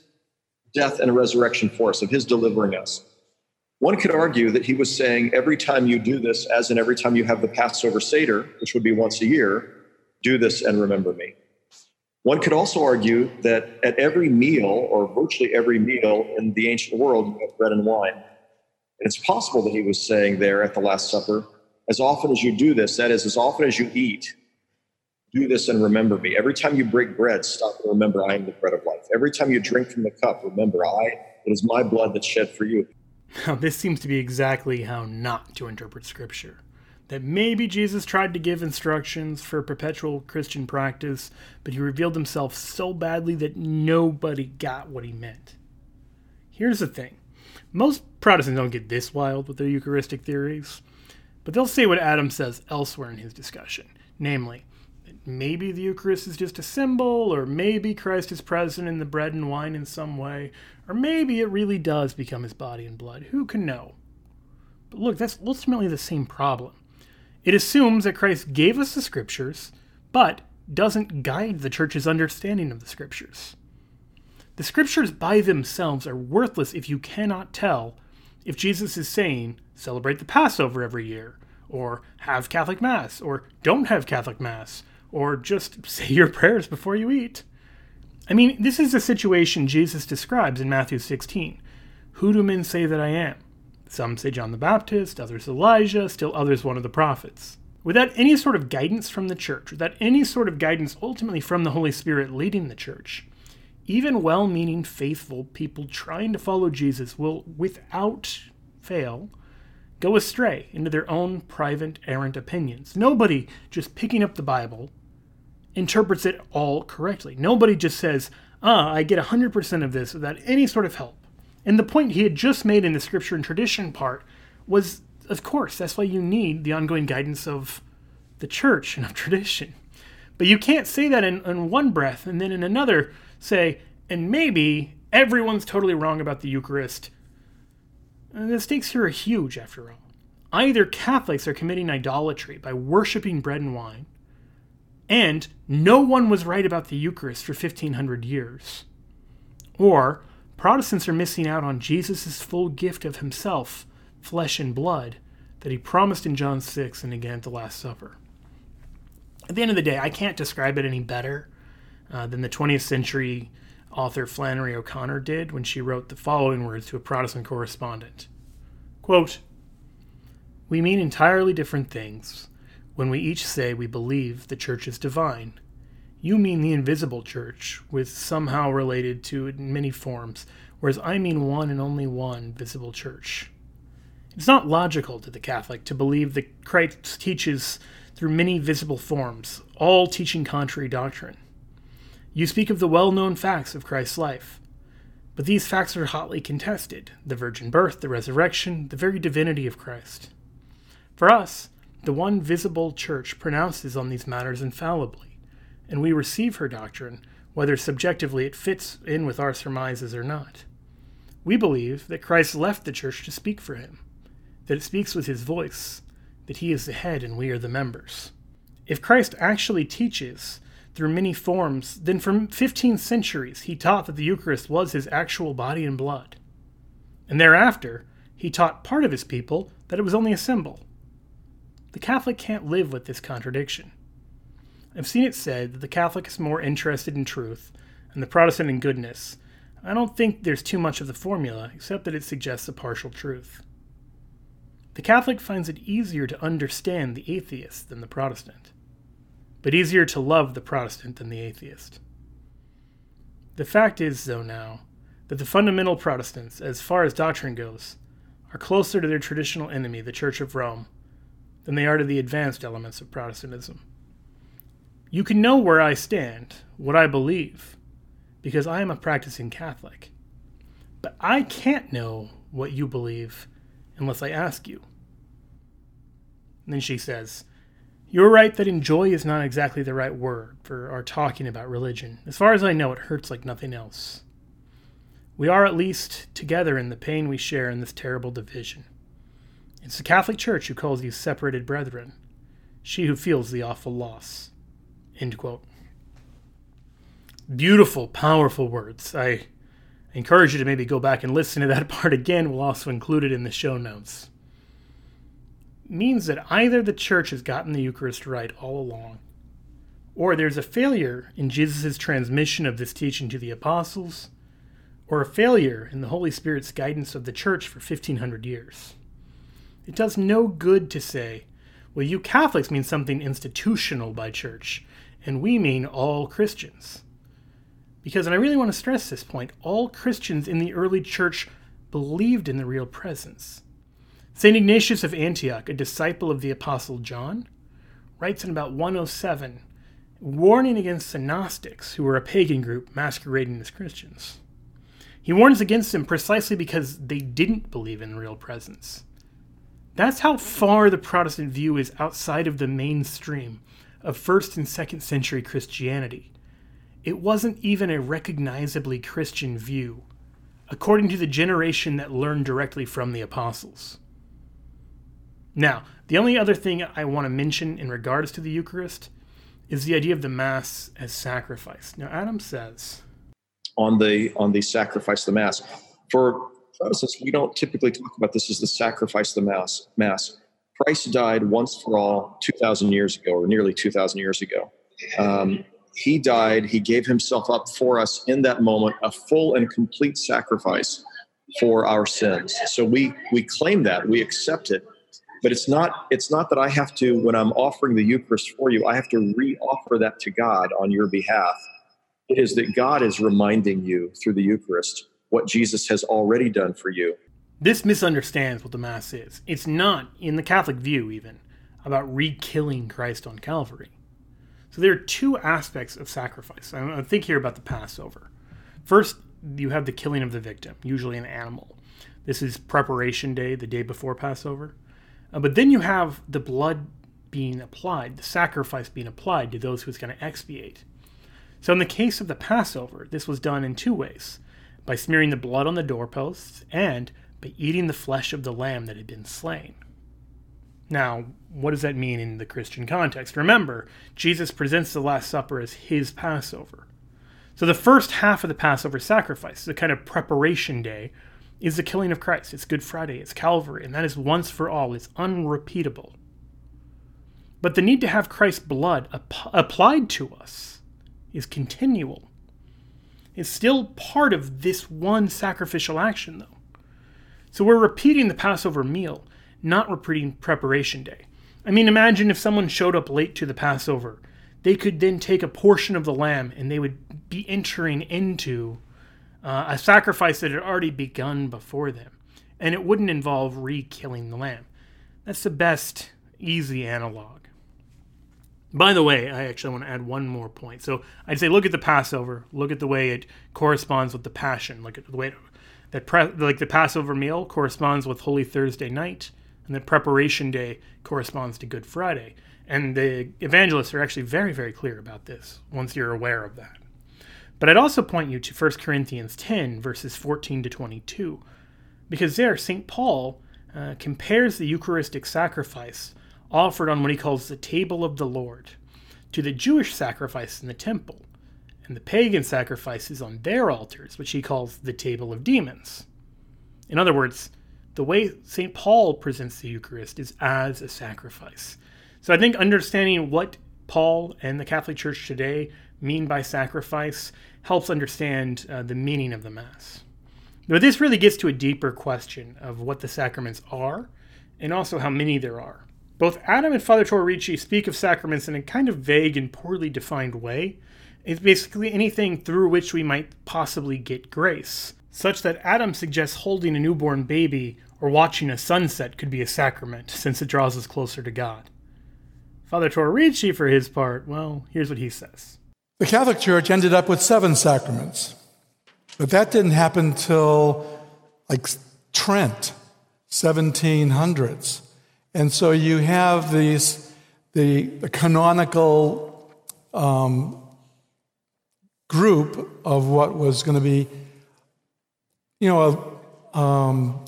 death and a resurrection for us, of his delivering us. One could argue that he was saying every time you do this, as in every time you have the Passover Seder, which would be once a year, do this and remember me. One could also argue that at every meal, or virtually every meal in the ancient world, you have bread and wine. And it's possible that he was saying there at the Last Supper, as often as you do this, that is, as often as you eat, do this and remember me. Every time you break bread, stop and remember I am the bread of life. Every time you drink from the cup, remember I, it is my blood that's shed for you. Now, this seems to be exactly how not to interpret Scripture that maybe Jesus tried to give instructions for perpetual Christian practice, but he revealed himself so badly that nobody got what he meant. Here's the thing most Protestants don't get this wild with their Eucharistic theories, but they'll say what Adam says elsewhere in his discussion, namely, maybe the Eucharist is just a symbol, or maybe Christ is present in the bread and wine in some way, or maybe it really does become his body and blood. Who can know? But look, that's ultimately the same problem it assumes that Christ gave us the scriptures, but doesn't guide the church's understanding of the scriptures. The scriptures by themselves are worthless if you cannot tell if Jesus is saying, celebrate the Passover every year, or have Catholic Mass, or don't have Catholic Mass, or just say your prayers before you eat. I mean, this is the situation Jesus describes in Matthew 16. Who do men say that I am? Some say John the Baptist, others Elijah, still others one of the prophets. Without any sort of guidance from the church, without any sort of guidance ultimately from the Holy Spirit leading the church, even well meaning, faithful people trying to follow Jesus will, without fail, go astray into their own private, errant opinions. Nobody just picking up the Bible interprets it all correctly. Nobody just says, ah, I get 100% of this without any sort of help. And the point he had just made in the scripture and tradition part was, of course, that's why you need the ongoing guidance of the church and of tradition. But you can't say that in, in one breath and then in another say, and maybe everyone's totally wrong about the Eucharist. And the stakes here are huge, after all. Either Catholics are committing idolatry by worshiping bread and wine, and no one was right about the Eucharist for 1500 years, or Protestants are missing out on Jesus' full gift of himself, flesh and blood, that he promised in John 6 and again at the Last Supper. At the end of the day, I can't describe it any better uh, than the 20th century author Flannery O'Connor did when she wrote the following words to a Protestant correspondent. Quote, We mean entirely different things when we each say we believe the church is divine. You mean the invisible church, with somehow related to it in many forms, whereas I mean one and only one visible church. It's not logical to the Catholic to believe that Christ teaches through many visible forms, all teaching contrary doctrine. You speak of the well known facts of Christ's life. But these facts are hotly contested the virgin birth, the resurrection, the very divinity of Christ. For us, the one visible church pronounces on these matters infallibly, and we receive her doctrine, whether subjectively it fits in with our surmises or not. We believe that Christ left the church to speak for him, that it speaks with his voice, that he is the head and we are the members. If Christ actually teaches through many forms, then for 15 centuries he taught that the Eucharist was his actual body and blood. And thereafter, he taught part of his people that it was only a symbol. The Catholic can't live with this contradiction. I've seen it said that the Catholic is more interested in truth and the Protestant in goodness. I don't think there's too much of the formula, except that it suggests a partial truth. The Catholic finds it easier to understand the atheist than the Protestant but easier to love the Protestant than the atheist. The fact is, though, now, that the fundamental Protestants, as far as doctrine goes, are closer to their traditional enemy, the Church of Rome, than they are to the advanced elements of Protestantism. You can know where I stand, what I believe, because I am a practicing Catholic. But I can't know what you believe unless I ask you. And then she says, you're right that enjoy is not exactly the right word for our talking about religion. As far as I know, it hurts like nothing else. We are at least together in the pain we share in this terrible division. It's the Catholic Church who calls you separated brethren, she who feels the awful loss. End quote. Beautiful, powerful words. I encourage you to maybe go back and listen to that part again. We'll also include it in the show notes means that either the church has gotten the Eucharist right all along, or there's a failure in Jesus' transmission of this teaching to the apostles, or a failure in the Holy Spirit's guidance of the church for 1500 years. It does no good to say, well, you Catholics mean something institutional by church, and we mean all Christians. Because, and I really want to stress this point, all Christians in the early church believed in the real presence. St. Ignatius of Antioch, a disciple of the Apostle John, writes in about 107, warning against the Gnostics, who were a pagan group masquerading as Christians. He warns against them precisely because they didn't believe in real presence. That's how far the Protestant view is outside of the mainstream of first and second century Christianity. It wasn't even a recognizably Christian view, according to the generation that learned directly from the apostles. Now, the only other thing I want to mention in regards to the Eucharist is the idea of the Mass as sacrifice. Now, Adam says on the on the sacrifice the Mass. For Protestants, we don't typically talk about this as the sacrifice of the Mass. Mass. Christ died once for all 2,000 years ago, or nearly 2,000 years ago. Um, he died. He gave himself up for us in that moment, a full and complete sacrifice for our sins. So we we claim that, we accept it, but it's not it's not that I have to when I'm offering the Eucharist for you, I have to re-offer that to God on your behalf. It is that God is reminding you through the Eucharist what Jesus has already done for you. This misunderstands what the Mass is. It's not, in the Catholic view even, about re killing Christ on Calvary. So there are two aspects of sacrifice. I think here about the Passover. First, you have the killing of the victim, usually an animal. This is preparation day, the day before Passover. Uh, but then you have the blood being applied, the sacrifice being applied to those who's going to expiate. So in the case of the Passover, this was done in two ways by smearing the blood on the doorposts and by eating the flesh of the lamb that had been slain. Now, what does that mean in the Christian context? Remember, Jesus presents the Last Supper as his Passover. So the first half of the Passover sacrifice, the kind of preparation day, is the killing of Christ. It's Good Friday, it's Calvary, and that is once for all. It's unrepeatable. But the need to have Christ's blood ap- applied to us is continual. It's still part of this one sacrificial action, though. So we're repeating the Passover meal, not repeating preparation day. I mean, imagine if someone showed up late to the Passover. They could then take a portion of the lamb and they would be entering into uh, a sacrifice that had already begun before them. And it wouldn't involve re killing the lamb. That's the best easy analog. By the way, I actually want to add one more point. So I'd say look at the Passover, look at the way it corresponds with the Passion, at the way that pre- like the Passover meal corresponds with Holy Thursday night, and the preparation day corresponds to Good Friday. And the evangelists are actually very, very clear about this once you're aware of that. But I'd also point you to 1 Corinthians 10, verses 14 to 22, because there St. Paul uh, compares the Eucharistic sacrifice offered on what he calls the table of the Lord, to the Jewish sacrifice in the temple, and the pagan sacrifices on their altars, which he calls the table of demons. In other words, the way St. Paul presents the Eucharist is as a sacrifice. So I think understanding what Paul and the Catholic Church today mean by sacrifice helps understand uh, the meaning of the Mass. But this really gets to a deeper question of what the sacraments are and also how many there are. Both Adam and Father Tortorici speak of sacraments in a kind of vague and poorly defined way. It's basically anything through which we might possibly get grace, such that Adam suggests holding a newborn baby or watching a sunset could be a sacrament, since it draws us closer to God. Father Tortorici, for his part, well, here's what he says. The Catholic Church ended up with seven sacraments, but that didn't happen till like Trent, 1700s. And so you have these, the, the canonical um, group of what was going to be, you know, um,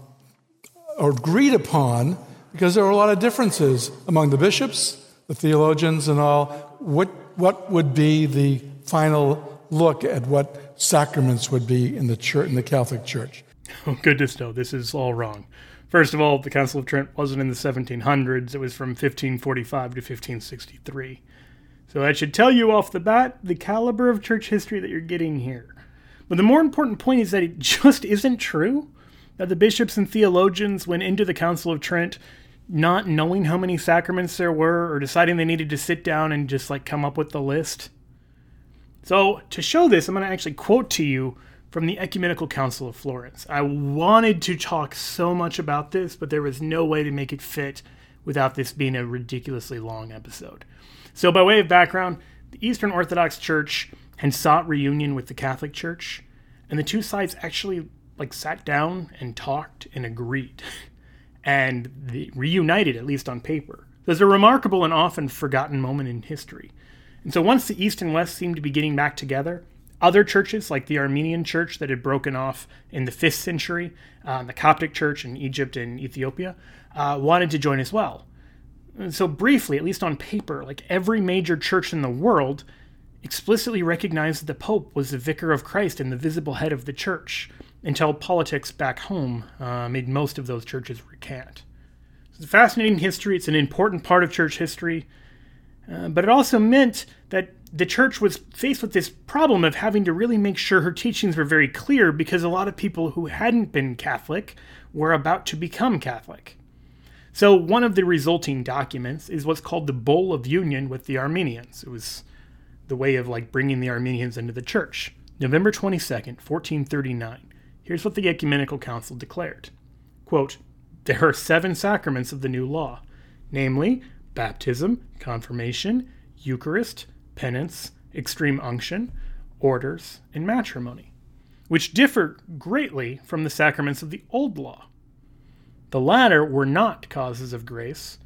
agreed upon, because there were a lot of differences among the bishops, the theologians, and all. What, what would be the final look at what sacraments would be in the church, in the Catholic Church? Oh, goodness, no, this is all wrong. First of all, the Council of Trent wasn't in the 1700s, it was from 1545 to 1563. So that should tell you off the bat the caliber of church history that you're getting here. But the more important point is that it just isn't true that the bishops and theologians went into the Council of Trent not knowing how many sacraments there were or deciding they needed to sit down and just like come up with the list. So, to show this, I'm going to actually quote to you from the Ecumenical Council of Florence. I wanted to talk so much about this, but there was no way to make it fit without this being a ridiculously long episode. So, by way of background, the Eastern Orthodox Church had sought reunion with the Catholic Church, and the two sides actually like sat down and talked and agreed, and they reunited at least on paper. There's a remarkable and often forgotten moment in history. And so once the East and West seemed to be getting back together, other churches, like the Armenian church that had broken off in the 5th century, uh, the Coptic church in Egypt and Ethiopia, uh, wanted to join as well. And so, briefly, at least on paper, like every major church in the world explicitly recognized that the Pope was the vicar of Christ and the visible head of the church, until politics back home uh, made most of those churches recant. It's a fascinating history. It's an important part of church history. Uh, but it also meant that the church was faced with this problem of having to really make sure her teachings were very clear because a lot of people who hadn't been Catholic were about to become Catholic. So, one of the resulting documents is what's called the Bull of Union with the Armenians. It was the way of like bringing the Armenians into the church. November 22nd, 1439. Here's what the Ecumenical Council declared Quote, There are seven sacraments of the new law, namely baptism, confirmation, Eucharist, penance, extreme unction, orders, and matrimony, which differ greatly from the sacraments of the old law. The latter were not causes of grace,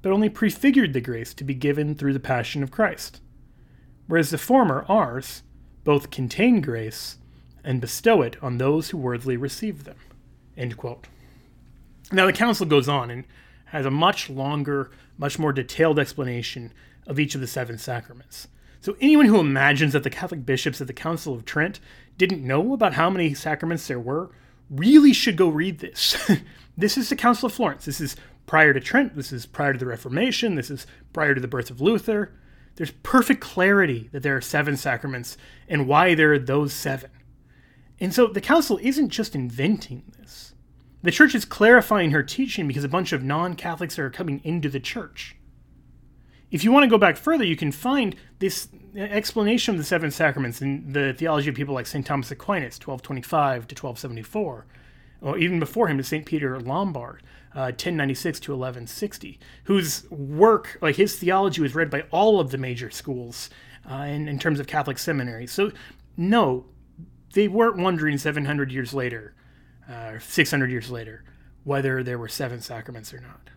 but only prefigured the grace to be given through the passion of Christ, whereas the former, ours, both contain grace and bestow it on those who worthily receive them. Now, the council goes on and has a much longer, much more detailed explanation of each of the seven sacraments. So, anyone who imagines that the Catholic bishops at the Council of Trent didn't know about how many sacraments there were really should go read this. this is the Council of Florence. This is prior to Trent. This is prior to the Reformation. This is prior to the birth of Luther. There's perfect clarity that there are seven sacraments and why there are those seven. And so the council isn't just inventing this. The church is clarifying her teaching because a bunch of non Catholics are coming into the church. If you want to go back further, you can find this explanation of the seven sacraments in the theology of people like St. Thomas Aquinas, 1225 to 1274, or even before him to St. Peter Lombard, uh, 1096 to 1160, whose work, like his theology, was read by all of the major schools uh, in, in terms of Catholic seminaries. So, no, they weren't wondering 700 years later, uh, 600 years later, whether there were seven sacraments or not.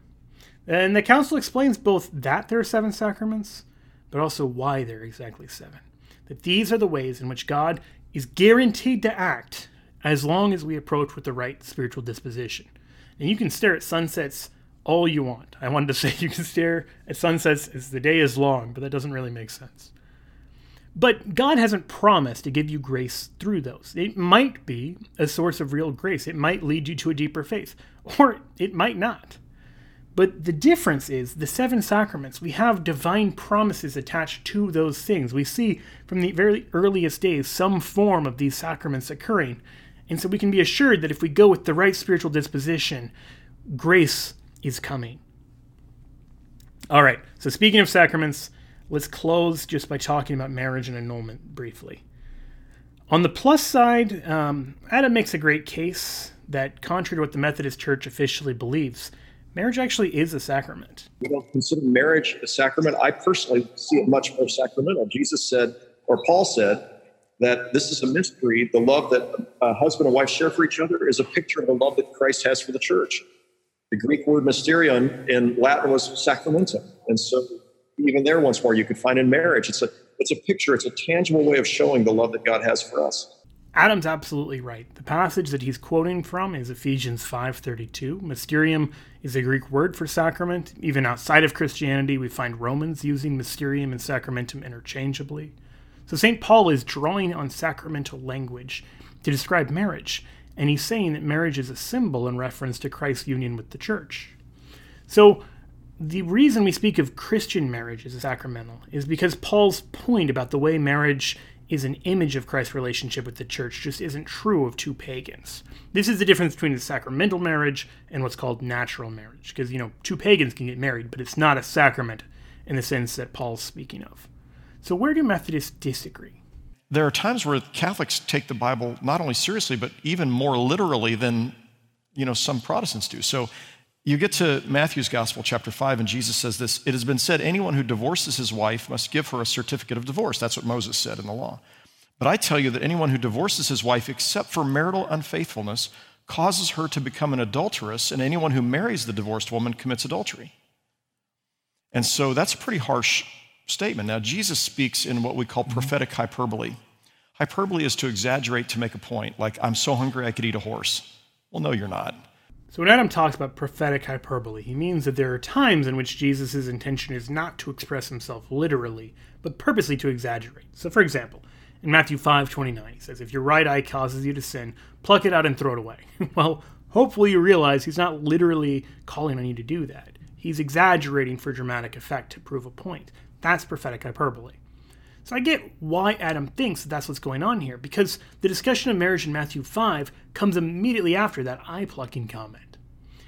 And the council explains both that there are seven sacraments, but also why there are exactly seven. That these are the ways in which God is guaranteed to act as long as we approach with the right spiritual disposition. And you can stare at sunsets all you want. I wanted to say you can stare at sunsets as the day is long, but that doesn't really make sense. But God hasn't promised to give you grace through those. It might be a source of real grace. It might lead you to a deeper faith, or it might not. But the difference is the seven sacraments, we have divine promises attached to those things. We see from the very earliest days some form of these sacraments occurring. And so we can be assured that if we go with the right spiritual disposition, grace is coming. All right, so speaking of sacraments, let's close just by talking about marriage and annulment briefly. On the plus side, um, Adam makes a great case that, contrary to what the Methodist Church officially believes, marriage actually is a sacrament. We don't consider marriage a sacrament. I personally see it much more sacramental. Jesus said, or Paul said, that this is a mystery. The love that a husband and wife share for each other is a picture of the love that Christ has for the church. The Greek word mysterion in Latin was sacramentum. And so even there once more you could find in marriage. It's a it's a picture, it's a tangible way of showing the love that God has for us. Adam's absolutely right. The passage that he's quoting from is Ephesians 5:32. Mysterium is a Greek word for sacrament. Even outside of Christianity, we find Romans using mysterium and sacramentum interchangeably. So St. Paul is drawing on sacramental language to describe marriage, and he's saying that marriage is a symbol in reference to Christ's union with the church. So the reason we speak of Christian marriage as sacramental is because Paul's point about the way marriage is an image of Christ's relationship with the church just isn't true of two pagans. This is the difference between a sacramental marriage and what's called natural marriage, because you know two pagans can get married, but it's not a sacrament in the sense that Paul's speaking of. So, where do Methodists disagree? There are times where Catholics take the Bible not only seriously, but even more literally than you know some Protestants do. So, you get to Matthew's Gospel, chapter 5, and Jesus says this It has been said, anyone who divorces his wife must give her a certificate of divorce. That's what Moses said in the law. But I tell you that anyone who divorces his wife, except for marital unfaithfulness, causes her to become an adulteress, and anyone who marries the divorced woman commits adultery. And so that's a pretty harsh statement. Now, Jesus speaks in what we call mm-hmm. prophetic hyperbole. Hyperbole is to exaggerate to make a point, like, I'm so hungry I could eat a horse. Well, no, you're not. So, when Adam talks about prophetic hyperbole, he means that there are times in which Jesus' intention is not to express himself literally, but purposely to exaggerate. So, for example, in Matthew 5 29, he says, If your right eye causes you to sin, pluck it out and throw it away. well, hopefully you realize he's not literally calling on you to do that. He's exaggerating for dramatic effect to prove a point. That's prophetic hyperbole. So I get why Adam thinks that that's what's going on here, because the discussion of marriage in Matthew 5 comes immediately after that eye plucking comment.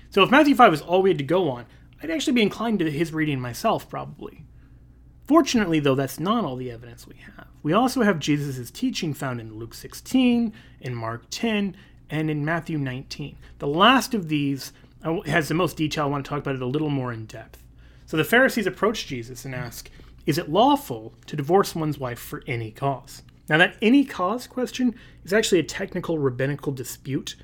So if Matthew 5 is all we had to go on, I'd actually be inclined to his reading myself, probably. Fortunately, though, that's not all the evidence we have. We also have Jesus' teaching found in Luke 16, in Mark 10, and in Matthew 19. The last of these uh, has the most detail. I want to talk about it a little more in depth. So the Pharisees approach Jesus and ask, Is it lawful to divorce one's wife for any cause? Now, that any cause question is actually a technical rabbinical dispute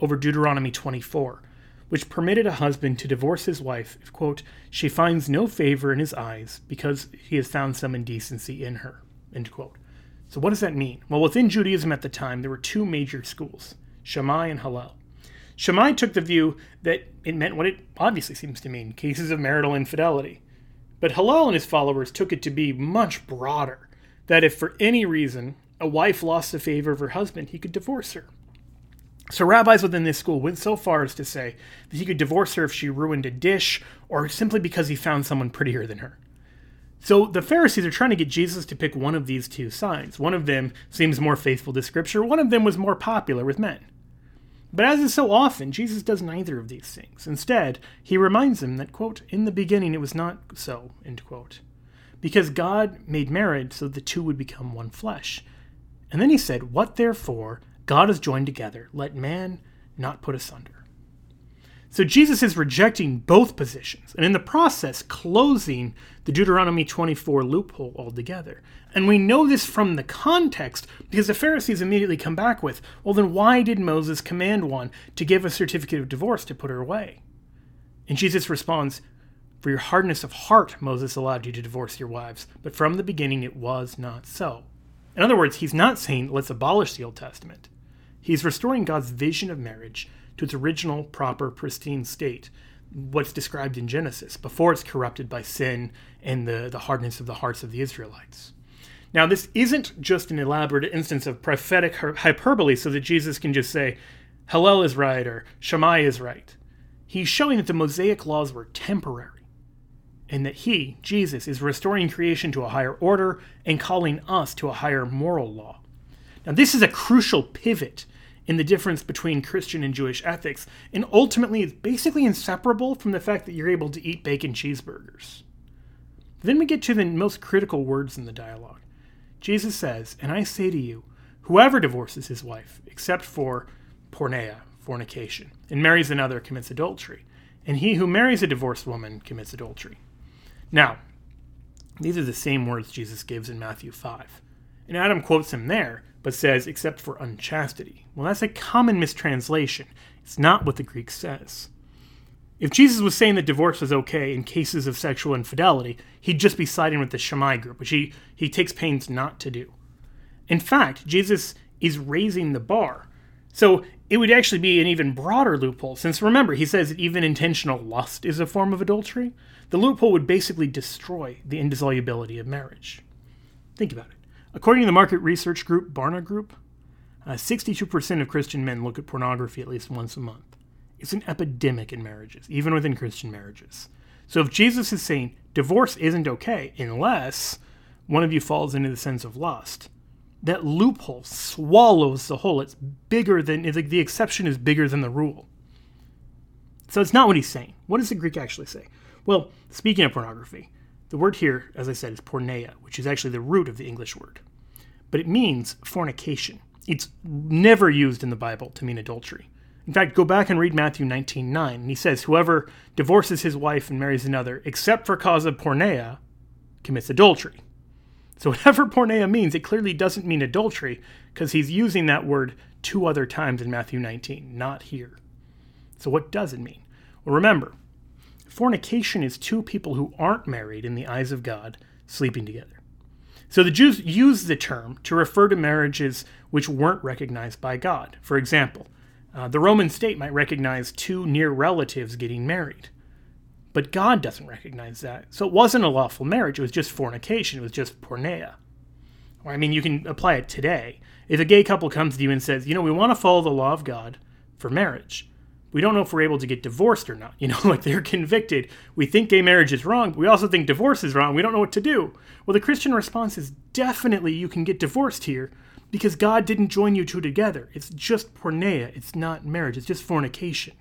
over Deuteronomy 24, which permitted a husband to divorce his wife if, quote, she finds no favor in his eyes because he has found some indecency in her, end quote. So, what does that mean? Well, within Judaism at the time, there were two major schools Shammai and Hillel. Shammai took the view that it meant what it obviously seems to mean cases of marital infidelity. But Hillel and his followers took it to be much broader that if for any reason a wife lost the favor of her husband, he could divorce her. So, rabbis within this school went so far as to say that he could divorce her if she ruined a dish or simply because he found someone prettier than her. So, the Pharisees are trying to get Jesus to pick one of these two signs. One of them seems more faithful to Scripture, one of them was more popular with men. But as is so often, Jesus does neither of these things. Instead, he reminds them that, quote, in the beginning it was not so, end quote. Because God made marriage so the two would become one flesh. And then he said, What therefore God has joined together, let man not put asunder. So Jesus is rejecting both positions, and in the process, closing the Deuteronomy 24 loophole altogether. And we know this from the context because the Pharisees immediately come back with, well, then why did Moses command one to give a certificate of divorce to put her away? And Jesus responds, For your hardness of heart, Moses allowed you to divorce your wives, but from the beginning it was not so. In other words, he's not saying, let's abolish the Old Testament. He's restoring God's vision of marriage to its original, proper, pristine state, what's described in Genesis, before it's corrupted by sin and the, the hardness of the hearts of the Israelites. Now, this isn't just an elaborate instance of prophetic hyperbole so that Jesus can just say, Hillel is right or Shammai is right. He's showing that the Mosaic laws were temporary and that he, Jesus, is restoring creation to a higher order and calling us to a higher moral law. Now, this is a crucial pivot in the difference between Christian and Jewish ethics, and ultimately is basically inseparable from the fact that you're able to eat bacon cheeseburgers. Then we get to the most critical words in the dialogue. Jesus says, And I say to you, whoever divorces his wife, except for porneia, fornication, and marries another commits adultery, and he who marries a divorced woman commits adultery. Now, these are the same words Jesus gives in Matthew 5. And Adam quotes him there, but says, except for unchastity. Well, that's a common mistranslation. It's not what the Greek says. If Jesus was saying that divorce was okay in cases of sexual infidelity, he'd just be siding with the Shammai group, which he, he takes pains not to do. In fact, Jesus is raising the bar. So it would actually be an even broader loophole, since remember, he says that even intentional lust is a form of adultery. The loophole would basically destroy the indissolubility of marriage. Think about it. According to the market research group Barna Group, uh, 62% of Christian men look at pornography at least once a month. It's an epidemic in marriages, even within Christian marriages. So if Jesus is saying divorce isn't okay unless one of you falls into the sense of lust, that loophole swallows the whole. It's bigger than the exception is bigger than the rule. So it's not what he's saying. What does the Greek actually say? Well, speaking of pornography, the word here, as I said, is porneia, which is actually the root of the English word. But it means fornication. It's never used in the Bible to mean adultery. In fact, go back and read Matthew 19:9, and he says, "Whoever divorces his wife and marries another, except for cause of porneia, commits adultery." So whatever porneia means, it clearly doesn't mean adultery, because he's using that word two other times in Matthew 19, not here. So what does it mean? Well, remember, fornication is two people who aren't married in the eyes of God sleeping together. So the Jews used the term to refer to marriages which weren't recognized by God. For example, uh, the Roman state might recognize two near relatives getting married. But God doesn't recognize that. So it wasn't a lawful marriage, it was just fornication, it was just porneia. Or, I mean, you can apply it today. If a gay couple comes to you and says, you know, we want to follow the law of God for marriage, we don't know if we're able to get divorced or not. You know, like they're convicted. We think gay marriage is wrong, but we also think divorce is wrong. We don't know what to do. Well, the Christian response is definitely you can get divorced here because God didn't join you two together. It's just porneia, it's not marriage, it's just fornication.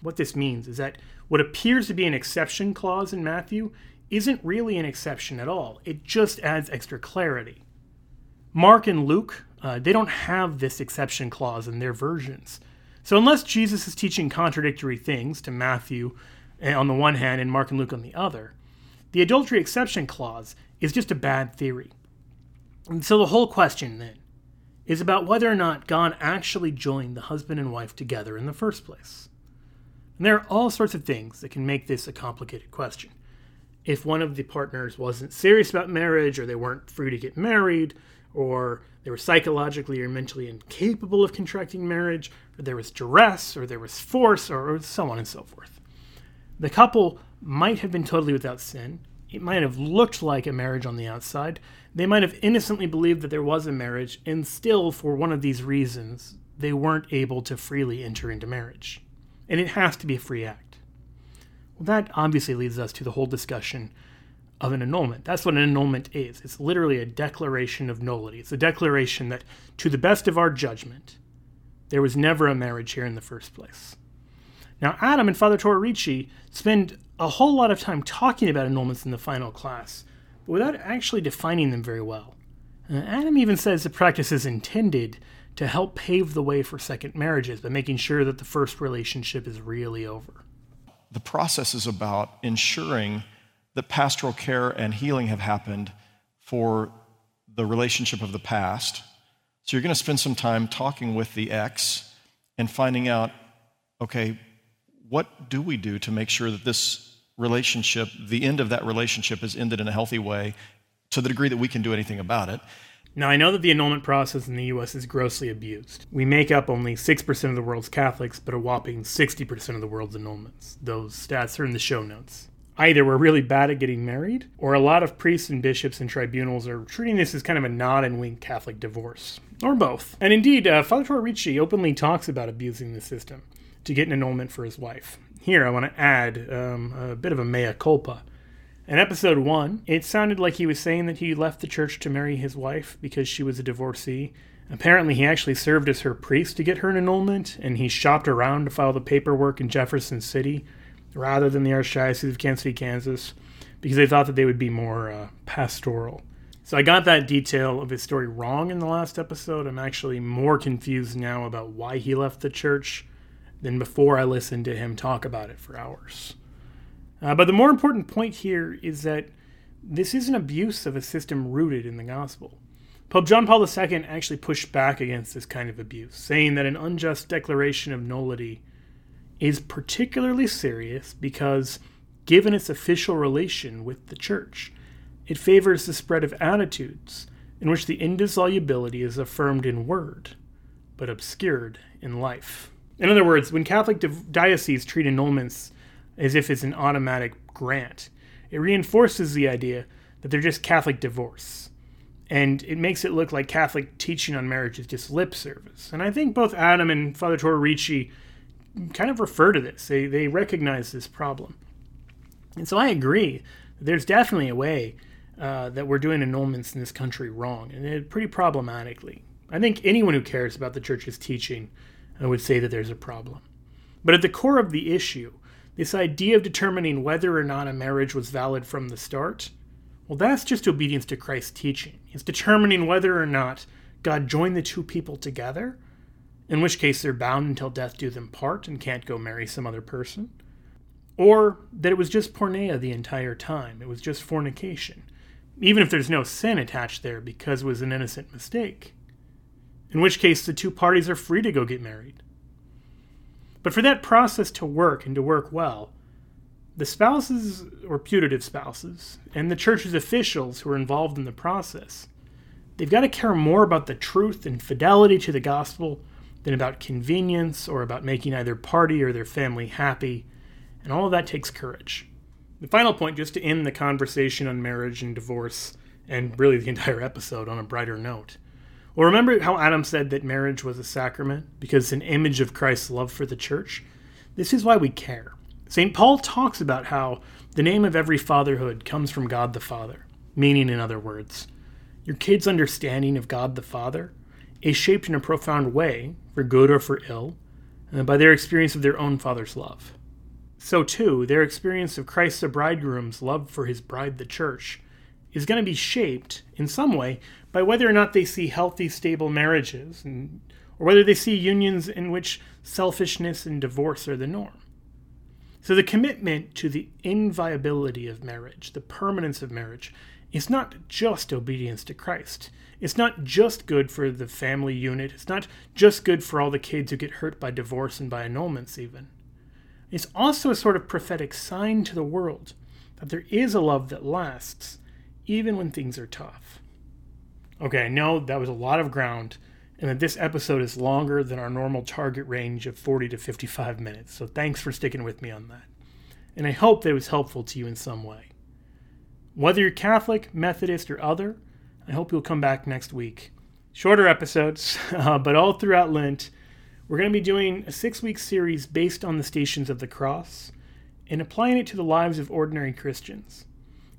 What this means is that what appears to be an exception clause in Matthew isn't really an exception at all, it just adds extra clarity. Mark and Luke, uh, they don't have this exception clause in their versions. So, unless Jesus is teaching contradictory things to Matthew eh, on the one hand and Mark and Luke on the other, the adultery exception clause is just a bad theory. And so, the whole question then is about whether or not God actually joined the husband and wife together in the first place. And there are all sorts of things that can make this a complicated question. If one of the partners wasn't serious about marriage, or they weren't free to get married, or they were psychologically or mentally incapable of contracting marriage, or there was duress, or there was force, or so on and so forth. The couple might have been totally without sin. It might have looked like a marriage on the outside. They might have innocently believed that there was a marriage, and still, for one of these reasons, they weren't able to freely enter into marriage. And it has to be a free act. Well, that obviously leads us to the whole discussion of an annulment. That's what an annulment is. It's literally a declaration of nullity. It's a declaration that, to the best of our judgment, there was never a marriage here in the first place. Now, Adam and Father Tortorici spend a whole lot of time talking about annulments in the final class, but without actually defining them very well. Uh, Adam even says the practice is intended to help pave the way for second marriages by making sure that the first relationship is really over. The process is about ensuring that pastoral care and healing have happened for the relationship of the past. So you're going to spend some time talking with the ex and finding out okay, what do we do to make sure that this relationship, the end of that relationship, is ended in a healthy way to the degree that we can do anything about it? Now, I know that the annulment process in the US is grossly abused. We make up only 6% of the world's Catholics, but a whopping 60% of the world's annulments. Those stats are in the show notes either we're really bad at getting married, or a lot of priests and bishops and tribunals are treating this as kind of a nod and wink Catholic divorce, or both. And indeed, uh, Father Torre openly talks about abusing the system to get an annulment for his wife. Here, I want to add um, a bit of a mea culpa. In episode one, it sounded like he was saying that he left the church to marry his wife because she was a divorcee. Apparently, he actually served as her priest to get her an annulment, and he shopped around to file the paperwork in Jefferson City rather than the Archdiocese of Kansas City, Kansas, because they thought that they would be more uh, pastoral. So I got that detail of his story wrong in the last episode. I'm actually more confused now about why he left the church than before I listened to him talk about it for hours. Uh, but the more important point here is that this is an abuse of a system rooted in the gospel. Pope John Paul II actually pushed back against this kind of abuse, saying that an unjust declaration of nullity is particularly serious because, given its official relation with the Church, it favors the spread of attitudes in which the indissolubility is affirmed in word, but obscured in life. In other words, when Catholic dioceses treat annulments as if it's an automatic grant, it reinforces the idea that they're just Catholic divorce. And it makes it look like Catholic teaching on marriage is just lip service. And I think both Adam and Father Tortorici kind of refer to this. They, they recognize this problem. And so I agree. There's definitely a way uh, that we're doing annulments in this country wrong, and it, pretty problematically. I think anyone who cares about the church's teaching would say that there's a problem. But at the core of the issue, this idea of determining whether or not a marriage was valid from the start, well, that's just obedience to Christ's teaching. It's determining whether or not God joined the two people together in which case they're bound until death do them part and can't go marry some other person. Or that it was just porneia the entire time, it was just fornication, even if there's no sin attached there because it was an innocent mistake. In which case the two parties are free to go get married. But for that process to work and to work well, the spouses or putative spouses and the church's officials who are involved in the process, they've got to care more about the truth and fidelity to the gospel than about convenience or about making either party or their family happy. And all of that takes courage. The final point, just to end the conversation on marriage and divorce, and really the entire episode on a brighter note. Well, remember how Adam said that marriage was a sacrament because it's an image of Christ's love for the church? This is why we care. St. Paul talks about how the name of every fatherhood comes from God the Father, meaning, in other words, your kid's understanding of God the Father is shaped in a profound way, for good or for ill, uh, by their experience of their own Father's love. So, too, their experience of Christ the bridegroom's love for his bride, the church, is going to be shaped in some way by whether or not they see healthy, stable marriages, and, or whether they see unions in which selfishness and divorce are the norm. So, the commitment to the inviolability of marriage, the permanence of marriage, is not just obedience to Christ. It's not just good for the family unit. It's not just good for all the kids who get hurt by divorce and by annulments, even. It's also a sort of prophetic sign to the world that there is a love that lasts, even when things are tough. Okay, I know that was a lot of ground, and that this episode is longer than our normal target range of 40 to 55 minutes, so thanks for sticking with me on that. And I hope that it was helpful to you in some way. Whether you're Catholic, Methodist, or other, I hope you'll come back next week. Shorter episodes, uh, but all throughout Lent, we're going to be doing a six week series based on the Stations of the Cross and applying it to the lives of ordinary Christians.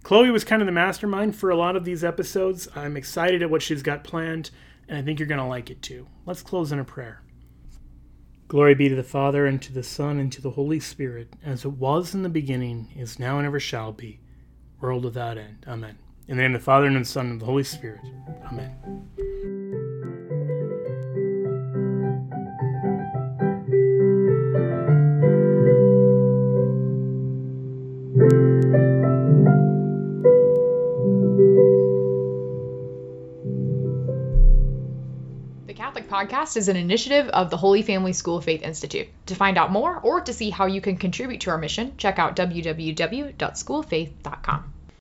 Chloe was kind of the mastermind for a lot of these episodes. I'm excited at what she's got planned, and I think you're going to like it too. Let's close in a prayer. Glory be to the Father, and to the Son, and to the Holy Spirit, as it was in the beginning, is now, and ever shall be, world without end. Amen. In the name of the Father, and of the Son, and of the Holy Spirit. Amen. Podcast is an initiative of the Holy Family School of Faith Institute. To find out more or to see how you can contribute to our mission, check out www.schoolfaith.com.